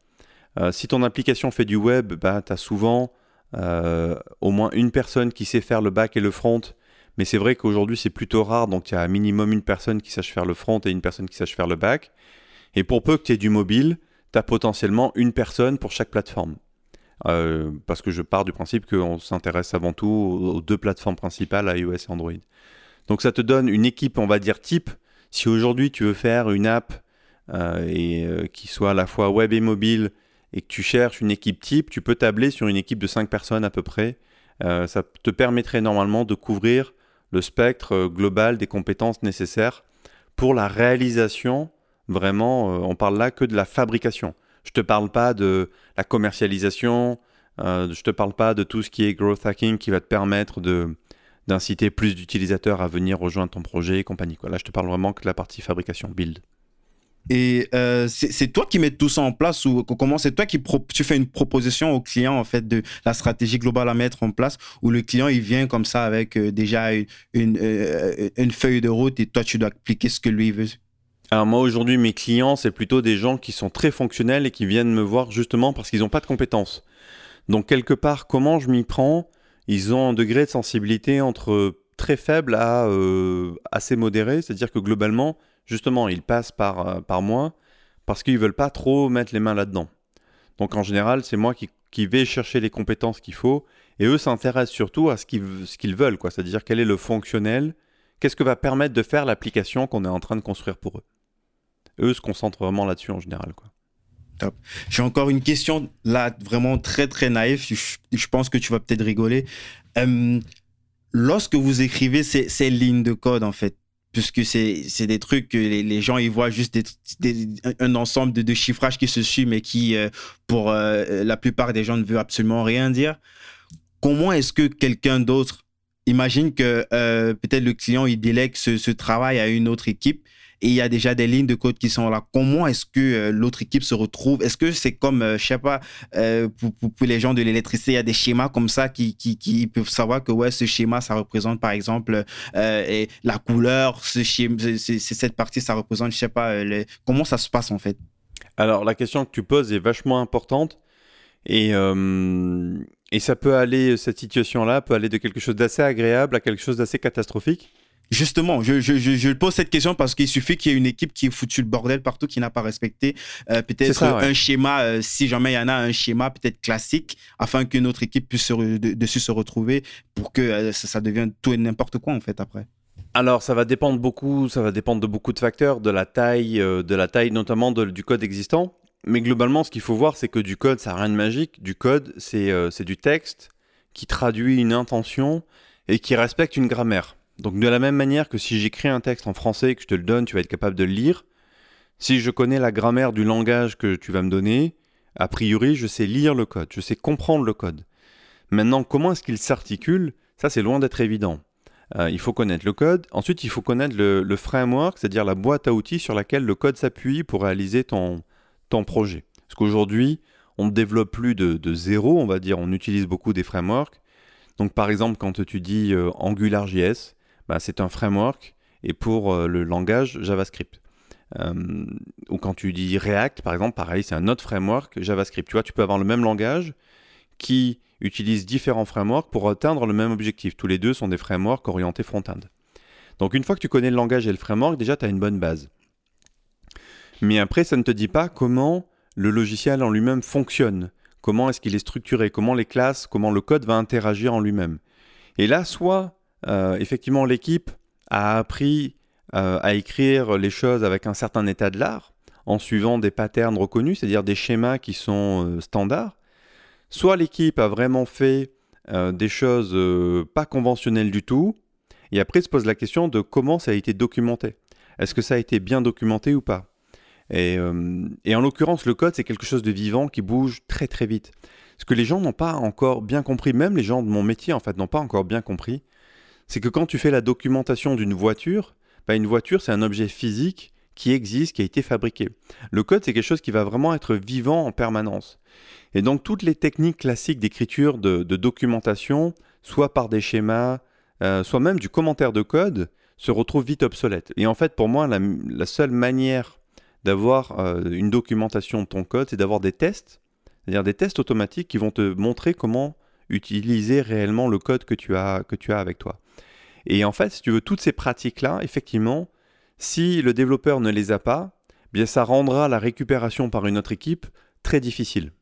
Speaker 2: euh, si ton application fait du web, bah, tu as souvent euh, au moins une personne qui sait faire le back et le front. Mais c'est vrai qu'aujourd'hui, c'est plutôt rare. Donc, il y a un minimum une personne qui sache faire le front et une personne qui sache faire le back. Et pour peu que tu aies du mobile, tu as potentiellement une personne pour chaque plateforme. Euh, parce que je pars du principe qu'on s'intéresse avant tout aux, deux plateformes principales, iOS et Android. Donc ça te donne une équipe, on va dire type. Si aujourd'hui tu veux faire une app et, qui soit à la fois web et mobile et que tu cherches une équipe type, tu peux tabler sur une équipe de 5 personnes à peu près Euh, ça te permettrait normalement de couvrir le spectre euh, global des compétences nécessaires pour la réalisation. Vraiment, on parle là que de la fabrication. Je te parle pas de la commercialisation, je je te parle pas de tout ce qui est growth hacking qui va te permettre de d'inciter plus d'utilisateurs à venir rejoindre ton projet et compagnie. Là, je te parle vraiment que de la partie fabrication, build.
Speaker 1: Et euh, c'est toi qui mets tout ça en place ou comment c'est toi qui tu fais une proposition au client en fait de la stratégie globale à mettre en place ou le client il vient comme ça avec euh, déjà une, euh, une, feuille de route et toi tu dois appliquer ce que lui veut?
Speaker 2: Alors moi aujourd'hui mes clients c'est plutôt des gens qui sont très fonctionnels et qui viennent me voir justement parce qu'ils n'ont pas de compétences. Donc quelque part comment je m'y prends? Ils ont un degré de sensibilité entre très faible à assez modéré, c'est-à-dire que globalement justement, ils passent par, euh, par moi parce qu'ils veulent pas trop mettre les mains là-dedans. Donc en général, c'est moi qui, qui, vais chercher les compétences qu'il faut et eux s'intéressent surtout à ce qu'ils, ce qu'ils veulent, quoi. C'est-à-dire quel est le fonctionnel, qu'est-ce que va permettre de faire l'application qu'on est en train de construire pour eux? Eux se concentrent vraiment là-dessus en général, quoi.
Speaker 1: Top. J'ai encore une question là, vraiment très très naïve. Je, pense que tu vas peut-être rigoler. Euh, lorsque vous écrivez ces lignes de code, en fait, puisque c'est des trucs que les, gens ils voient juste un ensemble de, de, chiffrages qui se suivent mais qui euh, pour euh, la plupart des gens ne veut absolument rien dire. Comment est-ce que quelqu'un d'autre imagine que euh, peut-être le client il délègue ce, ce, travail à une autre équipe et il y a déjà des lignes de code qui sont là. Comment est-ce que euh, l'autre équipe se retrouve? Est-ce que c'est comme, euh, je sais pas, euh, pour, les gens de l'électricité, il y a des schémas comme ça qui, peuvent savoir que ouais, ce schéma, ça représente par exemple et la couleur, ce schéma, cette partie, ça représente, je sais pas, comment ça se passe en fait?
Speaker 2: Alors la question que tu poses est vachement importante et, et ça peut aller, cette situation-là peut aller de quelque chose d'assez agréable à quelque chose d'assez catastrophique.
Speaker 1: Justement, je, je, je, pose cette question parce qu'il suffit qu'il y ait une équipe qui ait foutu le bordel partout, qui n'a pas respecté euh, peut-être un schéma, euh, si jamais il y en a un schéma peut-être classique, afin qu'une autre équipe puisse dessus se retrouver pour que euh, ça, devienne tout et n'importe quoi en fait après.
Speaker 2: Alors ça va dépendre beaucoup, ça va dépendre de beaucoup de facteurs, de la taille, de la taille notamment du code existant. Mais globalement, ce qu'il faut voir, c'est que du code, ça n'a rien de magique. Du code, c'est du texte qui traduit une intention et qui respecte une grammaire. Donc de la même manière que si j'écris un texte en français et que je te le donne, tu vas être capable de le lire. Si je connais la grammaire du langage que tu vas me donner, a priori, je sais lire le code, je sais comprendre le code. Maintenant, comment est-ce qu'il s'articule? Ça, c'est loin d'être évident. Euh, il faut connaître le code. Ensuite, il faut connaître le, framework, c'est-à-dire la boîte à outils sur laquelle le code s'appuie pour réaliser ton, projet. Parce qu'aujourd'hui, on ne développe plus de, zéro, on va dire, on utilise beaucoup des frameworks. Donc, par exemple, quand tu dis euh, AngularJS, bah, c'est un framework et pour euh, le langage JavaScript. Euh, ou quand tu dis React, par exemple, pareil, c'est un autre framework JavaScript. Tu vois, tu peux avoir le même langage qui utilise différents frameworks pour atteindre le même objectif. Tous les deux sont des frameworks orientés front-end. Donc une fois que tu connais le langage et le framework, déjà tu as une bonne base. Mais après, ça ne te dit pas comment le logiciel en lui-même fonctionne, comment est-ce qu'il est structuré, comment les classes, comment le code va interagir en lui-même? Et là, soit effectivement, l'équipe a appris euh, à écrire les choses avec un certain état de l'art, en suivant des patterns reconnus, c'est-à-dire des schémas qui sont euh, standards. Soit l'équipe a vraiment fait des choses pas conventionnelles du tout, et après se pose la question de comment ça a été documenté. Est-ce que ça a été bien documenté ou pas? Et, et, en l'occurrence, le code, c'est quelque chose de vivant qui bouge très très vite. Ce que les gens n'ont pas encore bien compris, même les gens de mon métier en fait, n'ont pas encore bien compris, c'est que quand tu fais la documentation d'une voiture, bah, une voiture, c'est un objet physique qui existe, qui a été fabriqué. Le code, c'est quelque chose qui va vraiment être vivant en permanence. Et donc, toutes les techniques classiques d'écriture, de, documentation, soit par des schémas, euh, soit même du commentaire de code, se retrouvent vite obsolètes. Et en fait, pour moi, la, seule manière d'avoir euh, une documentation de ton code, c'est d'avoir des tests, c'est-à-dire des tests automatiques qui vont te montrer comment utiliser réellement le code que tu as, que tu as avec toi. Et en fait, si tu veux, toutes ces pratiques-là, effectivement, si le développeur ne les a pas, eh bien ça rendra la récupération par une autre équipe très difficile.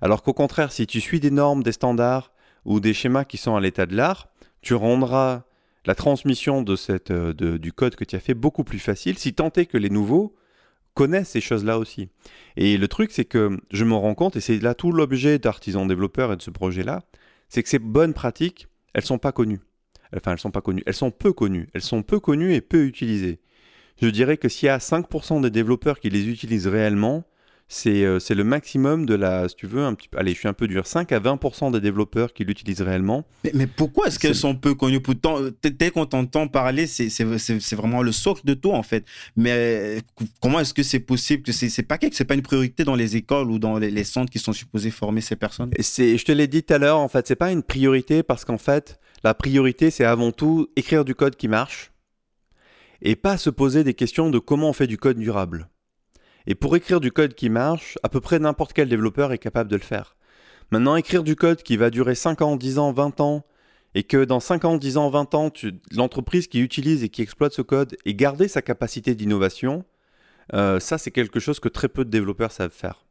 Speaker 2: Alors qu'au contraire, si tu suis des normes, des standards ou des schémas qui sont à l'état de l'art, tu rendras la transmission euh, du code que tu as fait beaucoup plus facile, si tant est que les nouveaux connaissent ces choses-là aussi. Et le truc, c'est que je me rends compte, et c'est là tout l'objet d'artisan développeur et de ce projet-là, c'est que ces bonnes pratiques, elles sont pas connues. Enfin, elles sont pas connues, elles sont peu connues. Elles sont peu connues et peu utilisées. Je dirais que s'il y a 5% des développeurs qui les utilisent réellement, euh, c'est le maximum de la, si tu veux, un petit peu, allez, je suis un peu dur, 5 à 20% des développeurs qui l'utilisent réellement.
Speaker 1: Mais, pourquoi est-ce qu'elles sont peu connues? Pourtant, dès qu'on t'entend parler, c'est vraiment le socle de tout, en fait. Mais euh, comment est-ce que c'est possible que c'est pas quelque, c'est pas une priorité dans les écoles ou dans les, centres qui sont supposés former ces personnes?
Speaker 2: Je te l'ai dit tout à l'heure, en fait, c'est pas une priorité parce qu'en fait, la priorité, c'est avant tout écrire du code qui marche et pas se poser des questions de comment on fait du code durable. Et pour écrire du code qui marche, à peu près n'importe quel développeur est capable de le faire. Maintenant, écrire du code qui va durer 5 ans, 10 ans, 20 ans, et que dans 5 ans, 10 ans, 20 ans, l'entreprise qui utilise et qui exploite ce code et garder sa capacité d'innovation, euh, ça c'est quelque chose que très peu de développeurs savent faire.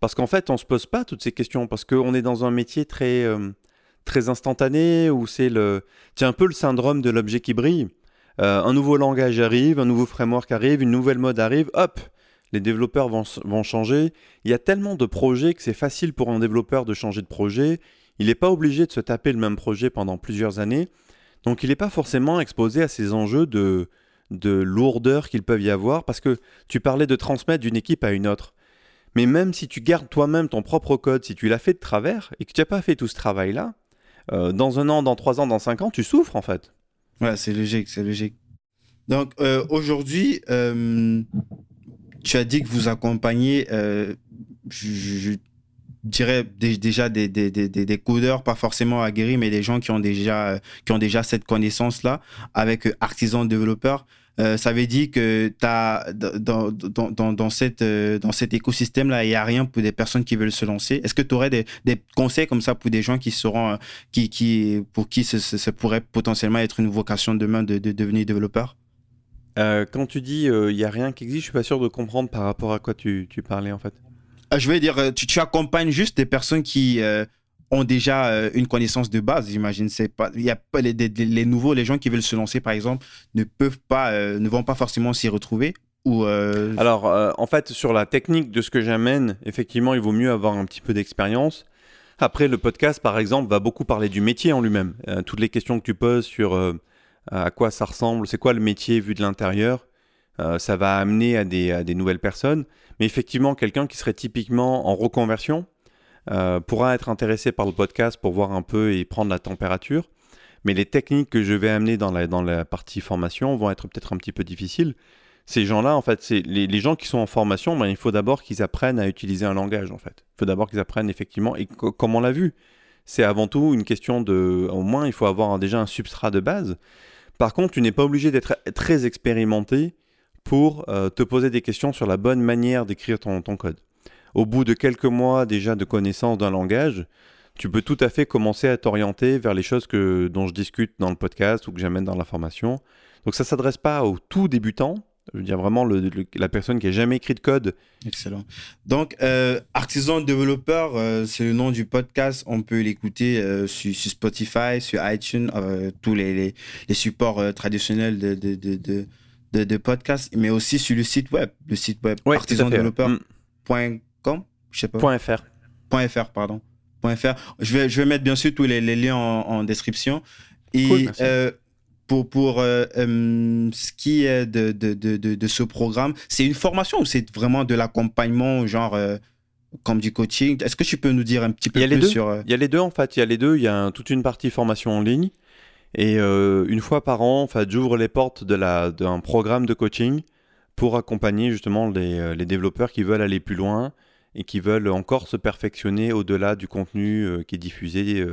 Speaker 2: Parce qu'en fait, on ne se pose pas toutes ces questions, parce qu'on est dans un métier très, euh, très instantané, où c'est le... C'est un peu le syndrome de l'objet qui brille. Euh, un nouveau langage arrive, un nouveau framework arrive, une nouvelle mode arrive, hop, les développeurs vont, vont, changer. Il y a tellement de projets que c'est facile pour un développeur de changer de projet. Il n'est pas obligé de se taper le même projet pendant plusieurs années. Donc il n'est pas forcément exposé à ces enjeux de, de lourdeur qu'il peuvent y avoir, parce que tu parlais de transmettre d'une équipe à une autre. Mais même si tu gardes toi-même ton propre code, si tu l'as fait de travers et que tu n'as pas fait tout ce travail-là, euh, dans un an, dans trois ans, dans cinq ans, tu souffres en fait.
Speaker 1: Ouais, c'est logique, c'est logique. Donc euh, aujourd'hui, euh, tu as dit que vous accompagnez, je, dirais déjà des, des, codeurs, pas forcément aguerris, mais des gens qui ont déjà, qui ont déjà cette connaissance-là avec artisans développeurs. Euh, ça veut dire que as, dans, dans, dans, dans, cette, euh, dans cet écosystème-là, il n'y a rien pour des personnes qui veulent se lancer. Est-ce que tu aurais des, des, conseils comme ça pour des gens qui seront, qui, qui, pour qui ça, pourrait potentiellement être une vocation demain de, de devenir développeur?
Speaker 2: Euh, quand tu dis il euh, n'y a rien qui existe, je suis pas sûr de comprendre par rapport à quoi tu, tu parlais en fait.
Speaker 1: Euh, je veux dire, tu, tu, accompagnes juste des personnes qui ont déjà une connaissance de base, j'imagine. C'est pas, il y a pas les, nouveaux, les gens qui veulent se lancer par exemple, ne peuvent pas, ne vont pas forcément s'y retrouver. Ou
Speaker 2: Alors, en fait, sur la technique de ce que j'amène, effectivement, il vaut mieux avoir un petit peu d'expérience. Après, le podcast, par exemple, va beaucoup parler du métier en lui-même. toutes les questions que tu poses sur à quoi ça ressemble, c'est quoi le métier vu de l'intérieur. Euh, ça va amener à des, nouvelles personnes. Mais effectivement, quelqu'un qui serait typiquement en reconversion euh, pourra être intéressé par le podcast pour voir un peu et prendre la température. Mais les techniques que je vais amener dans la, dans la partie formation vont être peut-être un petit peu difficiles. Ces gens-là, en fait, c'est les, gens qui sont en formation, ben, il faut d'abord qu'ils apprennent à utiliser un langage, en fait. Il faut d'abord qu'ils apprennent effectivement, et comme on l'a vu, c'est avant tout une question de, au moins, il faut avoir déjà un substrat de base. Par contre, tu n'es pas obligé d'être très expérimenté pour euh, te poser des questions sur la bonne manière d'écrire ton, code. Au bout de quelques mois déjà de connaissance d'un langage, tu peux tout à fait commencer à t'orienter vers les choses que, dont je discute dans le podcast ou que j'amène dans la formation. Donc ça ne s'adresse pas aux tout débutants, je veux dire vraiment la personne qui a jamais écrit de code.
Speaker 1: Excellent. Donc, euh, Artisan Développeur, euh, c'est le nom du podcast. On peut l'écouter euh, sur, Spotify, sur iTunes, tous les, les, supports traditionnels de, de, de, de, mais aussi sur le site web, le site web
Speaker 2: ouais,
Speaker 1: artisandéveloppeur.com,
Speaker 2: je sais pas.
Speaker 1: .fr. .fr, pardon. .fr. Je vais, je vais mettre bien sûr tous les, les liens en, description. Et cool, pour, pour euh, euh, ce qui est de, de, de, de ce programme, c'est une formation ou c'est vraiment de l'accompagnement, genre euh, comme du coaching? Est-ce que tu peux nous dire un petit peu
Speaker 2: il y a
Speaker 1: plus
Speaker 2: les deux.
Speaker 1: sur.
Speaker 2: Il y a les deux en fait. Il y a les deux. Il y a toute une partie formation en ligne. Et une fois par an, en fait, j'ouvre les portes d'un programme de coaching pour accompagner justement les, les, développeurs qui veulent aller plus loin et qui veulent encore se perfectionner au-delà du contenu qui est diffusé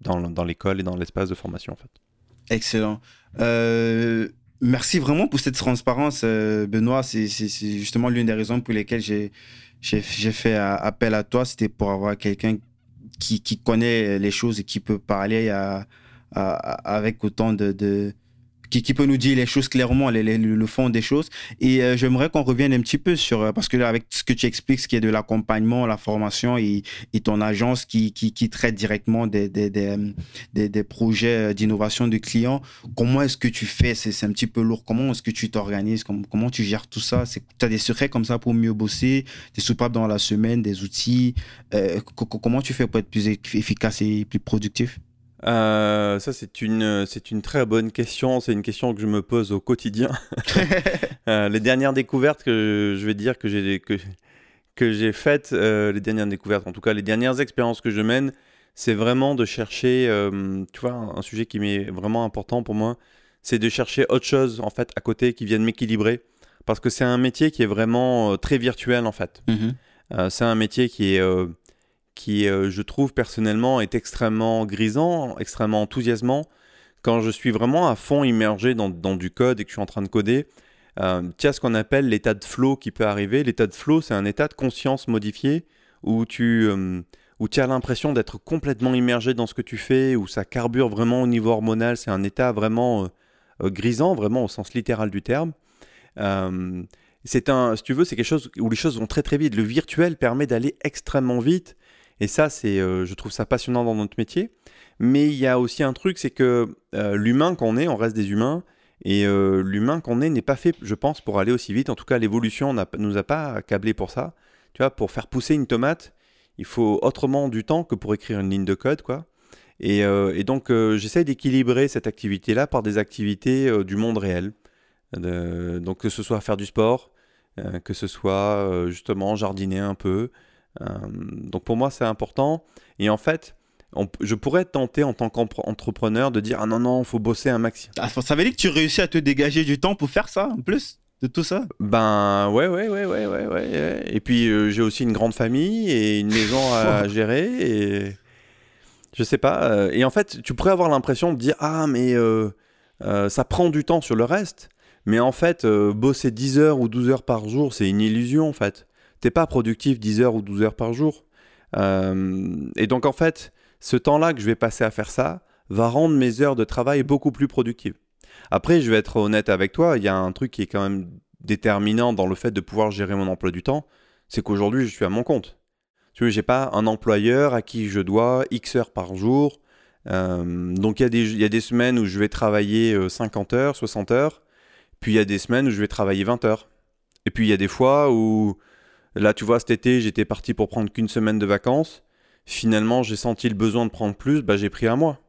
Speaker 2: dans, dans l'école et dans l'espace de formation en fait.
Speaker 1: Excellent. Euh, merci vraiment pour cette transparence, euh, Benoît. C'est justement l'une des raisons pour lesquelles j'ai fait appel à toi. C'était pour avoir quelqu'un qui, qui, connaît les choses et qui peut parler avec autant de qui, peut nous dire les choses clairement, le fond des choses. Et euh, j'aimerais qu'on revienne un petit peu sur, euh, parce que avec ce que tu expliques, ce qui est de l'accompagnement, la formation et, ton agence qui, traite directement des, des projets euh, d'innovation de clients, comment est-ce que tu fais? C'est un petit peu lourd. Comment est-ce que tu t'organises? Comment, tu gères tout ça? Tu as des secrets comme ça pour mieux bosser? Des soupapes dans la semaine, des outils euh, Comment tu fais pour être plus efficace et plus productif?
Speaker 2: Euh, ça, c'est une, c'est une très bonne question. C'est une question que je me pose au quotidien. euh, les dernières découvertes que je vais dire que j'ai, que, que j'ai faites, euh, les dernières découvertes, en tout cas les dernières expériences que je mène, c'est vraiment de chercher, tu vois, un, sujet qui m'est vraiment important pour moi, c'est de chercher autre chose en fait à côté qui vienne m'équilibrer. Parce que c'est un métier qui est vraiment très virtuel en fait. Mm-hmm. c'est un métier qui est qui, euh, je trouve personnellement, est extrêmement grisant, extrêmement enthousiasmant. Quand je suis vraiment à fond immergé dans, du code et que je suis en train de coder, euh, tu as ce qu'on appelle l'état de flow qui peut arriver. L'état de flow, c'est un état de conscience modifié où tu, euh, où as l'impression d'être complètement immergé dans ce que tu fais, où ça carbure vraiment au niveau hormonal. C'est un état vraiment grisant, vraiment au sens littéral du terme. c'est un, si tu veux, c'est quelque chose où les choses vont très très vite. Le virtuel permet d'aller extrêmement vite et ça, c'est, euh, je trouve ça passionnant dans notre métier. Mais il y a aussi un truc, c'est que euh, l'humain qu'on est, on reste des humains. Et euh, l'humain qu'on est n'est pas fait, je pense, pour aller aussi vite. En tout cas, l'évolution ne nous a pas câblé pour ça. Tu vois, pour faire pousser une tomate, il faut autrement du temps que pour écrire une ligne de code, quoi. Et, et donc, j'essaie d'équilibrer cette activité-là par des activités du monde réel. donc, que ce soit faire du sport, que ce soit justement jardiner un peu, donc pour moi, c'est important. Et en fait, je pourrais tenter en tant qu'entrepreneur de dire ah non non, il faut bosser un maximum.
Speaker 1: Ah, ça veut dire que tu réussis à te dégager du temps pour faire ça en plus de tout ça?
Speaker 2: Ben ouais ouais ouais ouais ouais ouais. Et puis euh, j'ai aussi une grande famille et une maison à gérer et je sais pas. Euh, et en fait, tu pourrais avoir l'impression de dire ah mais ça prend du temps sur le reste. Mais en fait, bosser 10 heures ou 12 heures par jour, c'est une illusion en fait t'es pas productif 10 heures ou 12 heures par jour. Euh, et donc en fait, ce temps-là que je vais passer à faire ça va rendre mes heures de travail beaucoup plus productives. Après, je vais être honnête avec toi, il y a un truc qui est quand même déterminant dans le fait de pouvoir gérer mon emploi du temps, c'est qu'aujourd'hui, je suis à mon compte. Tu vois, j'ai pas un employeur à qui je dois X heures par jour. Euh, donc il y, y, a des semaines où je vais travailler 50 euh, heures, 60 heures, puis il y a des semaines où je vais travailler 20 heures. Et puis il y a des fois où Là, tu vois, cet été, j'étais parti pour prendre qu'une semaine de vacances. Finalement, j'ai senti le besoin de prendre plus, bah, j'ai pris un mois.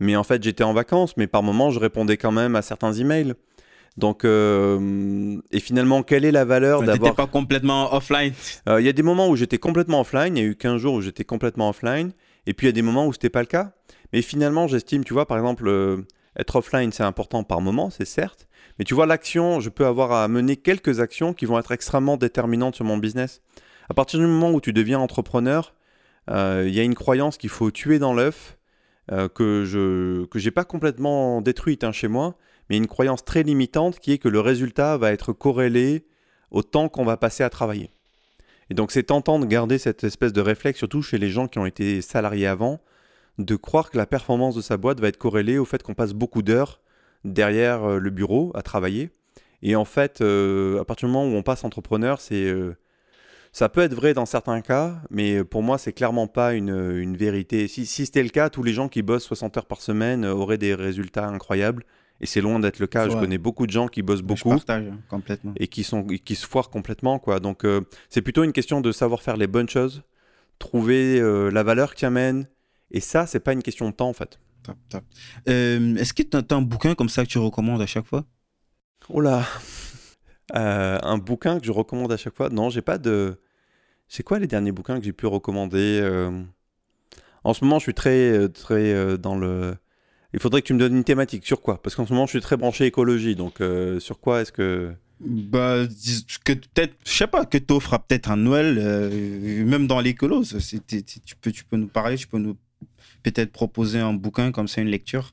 Speaker 2: Mais en fait, j'étais en vacances, mais par moments, je répondais quand même à certains emails. Donc, euh, et finalement, quelle est la valeur d'avoir.
Speaker 1: pas complètement offline
Speaker 2: euh, Il y a des moments où j'étais complètement offline, il y a eu 15 jours où j'étais complètement offline, et puis il y a des moments où c'était pas le cas. Mais finalement, j'estime, tu vois, par exemple, euh, être offline, c'est important par moment, c'est certes, mais tu vois, l'action, je peux avoir à mener quelques actions qui vont être extrêmement déterminantes sur mon business. À partir du moment où tu deviens entrepreneur, euh, il y a une croyance qu'il faut tuer dans l'œuf, euh, que je que pas complètement détruite hein, chez moi, mais une croyance très limitante qui est que le résultat va être corrélé au temps qu'on va passer à travailler. Et donc c'est tentant de garder cette espèce de réflexe, surtout chez les gens qui ont été salariés avant, de croire que la performance de sa boîte va être corrélée au fait qu'on passe beaucoup d'heures derrière euh, le bureau à travailler. Et en fait, euh, à partir du moment où on passe entrepreneur, c'est euh, ça peut être vrai dans certains cas, mais pour moi, c'est clairement pas une, vérité. Si, c'était le cas, tous les gens qui bossent 60 heures par semaine auraient des résultats incroyables. Et c'est loin d'être le cas. Je connais beaucoup de gens qui bossent beaucoup.
Speaker 1: complètement.
Speaker 2: Et qui, sont, qui se foirent complètement. Quoi. Donc, c'est plutôt une question de savoir faire les bonnes choses, trouver la valeur qui amène. Et ça, c'est pas une question de temps, en fait.
Speaker 1: Euh, est-ce que tu as, un bouquin comme ça que tu recommandes à chaque fois?
Speaker 2: Oh là euh, Un bouquin que je recommande à chaque fois? Non, j'ai pas de. C'est quoi les derniers bouquins que j'ai pu recommander euh? En ce moment, je suis très, très dans le. Il faudrait que tu me donnes une thématique. Sur quoi? Parce qu'en ce moment, je suis très branché écologie. Donc, sur quoi est-ce que.
Speaker 1: Bah, que peut-être, je sais pas, que tu offres peut-être un Noël, même dans l'écolo. Tu peux, tu peux nous parler, tu peux nous peut-être proposer un bouquin comme ça, une lecture?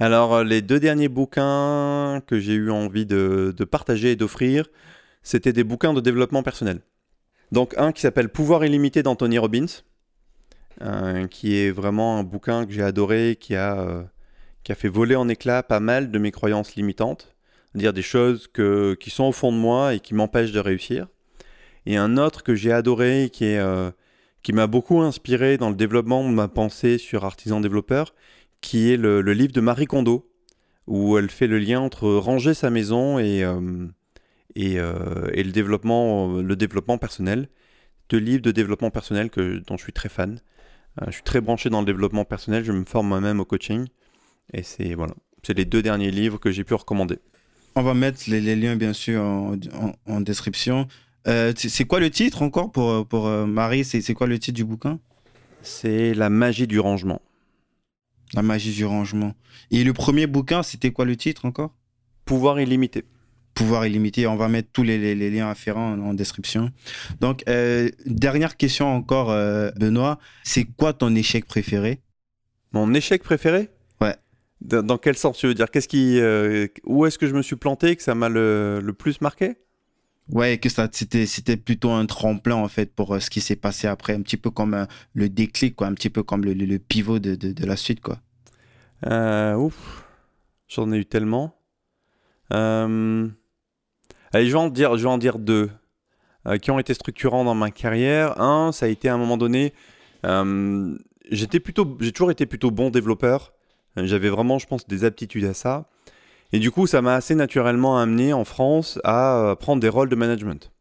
Speaker 2: Alors, euh, les deux derniers bouquins que j'ai eu envie de, partager et d'offrir, c'était des bouquins de développement personnel. Donc, un qui s'appelle Pouvoir illimité d'Anthony Robbins, euh, qui est vraiment un bouquin que j'ai adoré, qui a, euh, qui a fait voler en éclats pas mal de mes croyances limitantes, dire des choses que, qui sont au fond de moi et qui m'empêchent de réussir. Et un autre que j'ai adoré qui est qui m'a beaucoup inspiré dans le développement de ma pensée sur artisan développeur, qui est le, livre de Marie Kondo, où elle fait le lien entre ranger sa maison et, euh, euh, et, le, développement, le développement personnel. Deux livres de développement personnel que, dont je suis très fan. Euh, je suis très branché dans le développement personnel, je me forme moi-même au coaching. Et c'est voilà, c'est les deux derniers livres que j'ai pu recommander.
Speaker 1: On va mettre les, liens bien sûr en description. Euh, c'est quoi le titre encore pour, pour euh, Marie C'est quoi le titre du bouquin?
Speaker 2: C'est La magie du rangement.
Speaker 1: La magie du rangement. Et le premier bouquin, c'était quoi le titre encore?
Speaker 2: Pouvoir illimité.
Speaker 1: Pouvoir illimité. On va mettre tous les, liens afférents en, description. Donc, euh, dernière question encore, Benoît. C'est quoi ton échec préféré?
Speaker 2: Mon échec préféré?
Speaker 1: Ouais.
Speaker 2: Dans, quel sens tu veux dire? Qu'est-ce qui, Où est-ce que je me suis planté que ça m'a le plus marqué?
Speaker 1: Ouais, que ça c'était c'était plutôt un tremplin en fait pour euh, ce qui s'est passé après, un petit peu comme euh, le déclic quoi, un petit peu comme le, pivot de, de, la suite quoi.
Speaker 2: Euh, ouf, j'en ai eu tellement. Allez, je vais en dire, je vais en dire deux qui ont été structurants dans ma carrière. Un, ça a été à un moment donné, j'étais plutôt, j'ai toujours été plutôt bon développeur. J'avais vraiment, je pense, des aptitudes à ça. Et du coup, ça m'a assez naturellement amené en France à euh, prendre des rôles de management.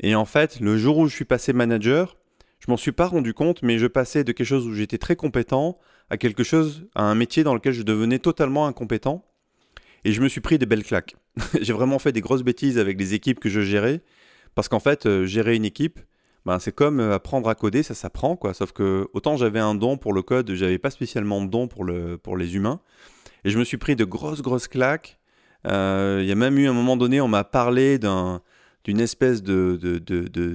Speaker 2: Et en fait, le jour où je suis passé manager, je m'en suis pas rendu compte, mais je passais de quelque chose où j'étais très compétent à quelque chose, à un métier dans lequel je devenais totalement incompétent. Et je me suis pris des belles claques. j'ai vraiment fait des grosses bêtises avec les équipes que je gérais. Parce qu'en fait, euh, gérer une équipe, ben, c'est comme euh, apprendre à coder, ça s'apprend. Sauf que autant j'avais un don pour le code, j'avais pas spécialement de don pour, le, pour les humains. Et je me suis pris de grosses, grosses claques. Euh, il y a même eu un moment donné, on m'a parlé d'une espèce de,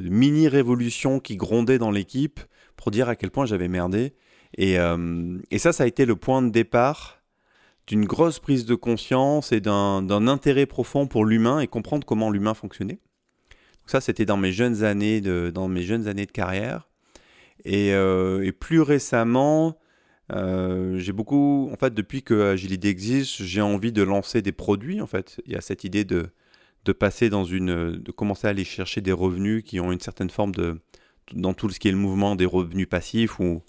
Speaker 2: mini-révolution qui grondait dans l'équipe pour dire à quel point j'avais merdé. Et, euh, et, ça, ça a été le point de départ d'une grosse prise de conscience et d'un intérêt profond pour l'humain et comprendre comment l'humain fonctionnait. Donc ça, c'était dans mes jeunes années de, dans mes jeunes années de carrière. Et, euh, et plus récemment, euh, j'ai beaucoup, en fait, depuis que Agility existe, j'ai envie de lancer des produits. En fait, il y a cette idée de, de passer dans une, de commencer à aller chercher des revenus qui ont une certaine forme de, dans tout ce qui est le mouvement des revenus passifs où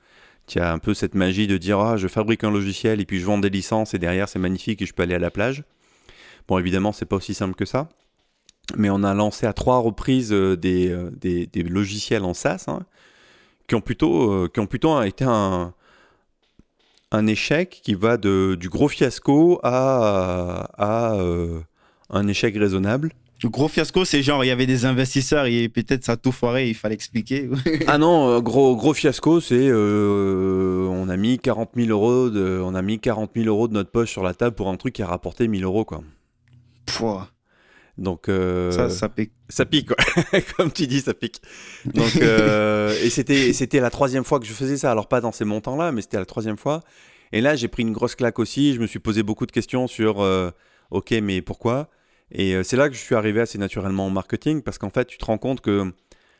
Speaker 2: tu as un peu cette magie de dire ah je fabrique un logiciel et puis je vends des licences et derrière c'est magnifique et je peux aller à la plage. Bon évidemment c'est pas aussi simple que ça, mais on a lancé à trois reprises euh, des, euh, des, des logiciels en SaaS hein, qui ont plutôt qui ont plutôt été un un échec qui va de, du gros fiasco à, à euh, un échec raisonnable.
Speaker 1: Le gros fiasco, c'est genre, il y avait des investisseurs et peut-être ça a tout foiré, il fallait expliquer.
Speaker 2: ah non, euh, gros, gros fiasco, c'est euh, on a mis 40 000 euros de, on a mis 40 000 euros de notre poche sur la table pour un truc qui a rapporté 1000 euros, quoi.
Speaker 1: Pouah.
Speaker 2: Donc
Speaker 1: ça, ça pique.
Speaker 2: Ça pique, quoi. Comme tu dis, ça pique. Donc et c'était c'était la troisième fois que je faisais ça. Alors pas dans ces montants-là, mais c'était la troisième fois. Et là, j'ai pris une grosse claque aussi. Je me suis posé beaucoup de questions sur euh, OK, mais pourquoi? Et euh, c'est là que je suis arrivé assez naturellement au marketing parce qu'en fait, tu te rends compte que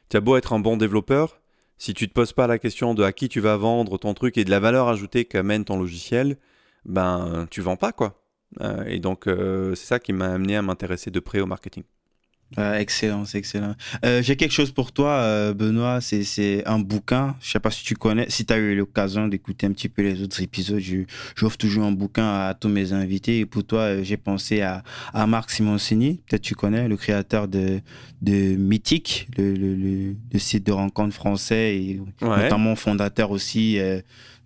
Speaker 2: tu as beau être un bon développeur, si tu te poses pas la question de à qui tu vas vendre ton truc et de la valeur ajoutée qu'amène ton logiciel, ben tu vends pas quoi. Euh, et donc c'est ça qui m'a amené à m'intéresser de près au marketing.
Speaker 1: Euh, excellent, c'est excellent. Euh, j'ai quelque chose pour toi, euh, Benoît. C'est un bouquin. Je sais pas si tu connais, si tu as eu l'occasion d'écouter un petit peu les autres épisodes. J'offre toujours un bouquin à tous mes invités. Et pour toi, j'ai pensé à, à Marc Simoncini. Peut-être tu connais, le créateur de, de Mythique, le, le, le, site de rencontres français et notamment fondateur aussi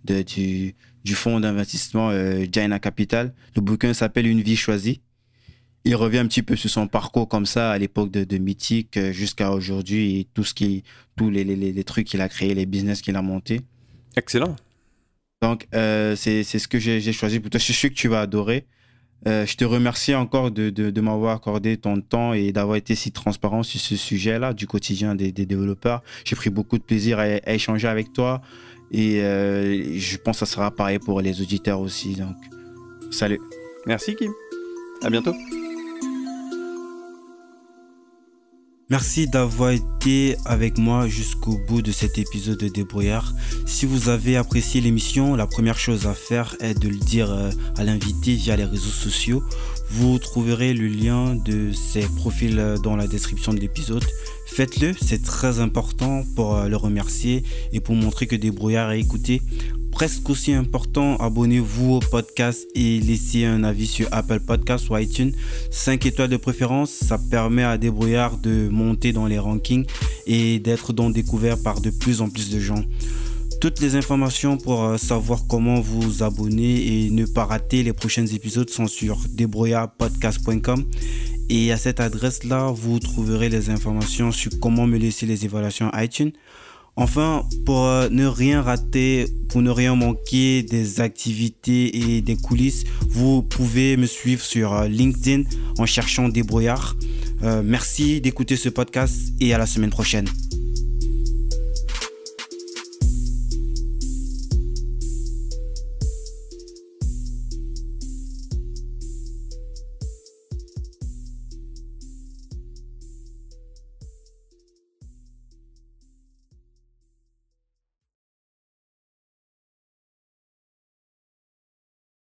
Speaker 1: de, du, du fonds d'investissement Jaina Capital. Le bouquin s'appelle Une vie choisie il revient un petit peu sur son parcours comme ça à l'époque de, de Mythique euh, jusqu'à aujourd'hui et tout ce qui, tous les, les, les trucs qu'il a créés, les business qu'il a montés.
Speaker 2: Excellent.
Speaker 1: Donc, euh, c'est ce que j'ai choisi pour toi. Je suis sûr que tu vas adorer. Euh, je te remercie encore de, de, de m'avoir accordé ton temps et d'avoir été si transparent sur ce sujet-là du quotidien des, des développeurs. J'ai pris beaucoup de plaisir à, à, échanger avec toi et euh, je pense que ça sera pareil pour les auditeurs aussi. Donc, salut.
Speaker 2: Merci Kim. À bientôt.
Speaker 1: Merci d'avoir été avec moi jusqu'au bout de cet épisode de Débrouillard. Si vous avez apprécié l'émission, la première chose à faire est de le dire euh, à l'invité via les réseaux sociaux. Vous trouverez le lien de ses profils dans la description de l'épisode. Faites-le, c'est très important pour euh, le remercier et pour montrer que Débrouillard est écouté presque aussi important, abonnez-vous au podcast et laissez un avis sur Apple Podcasts ou iTunes. 5 étoiles de préférence, ça permet à Débrouillard de monter dans les rankings et d'être donc découvert par de plus en plus de gens. Toutes les informations pour euh, savoir comment vous abonner et ne pas rater les prochains épisodes sont sur débrouillardpodcast.com. Et à cette adresse-là, vous trouverez les informations sur comment me laisser les évaluations iTunes. Enfin, pour euh, ne rien rater, pour ne rien manquer des activités et des coulisses, vous pouvez me suivre sur euh, LinkedIn en cherchant Débrouillard. Merci d'écouter ce podcast et à la semaine prochaine.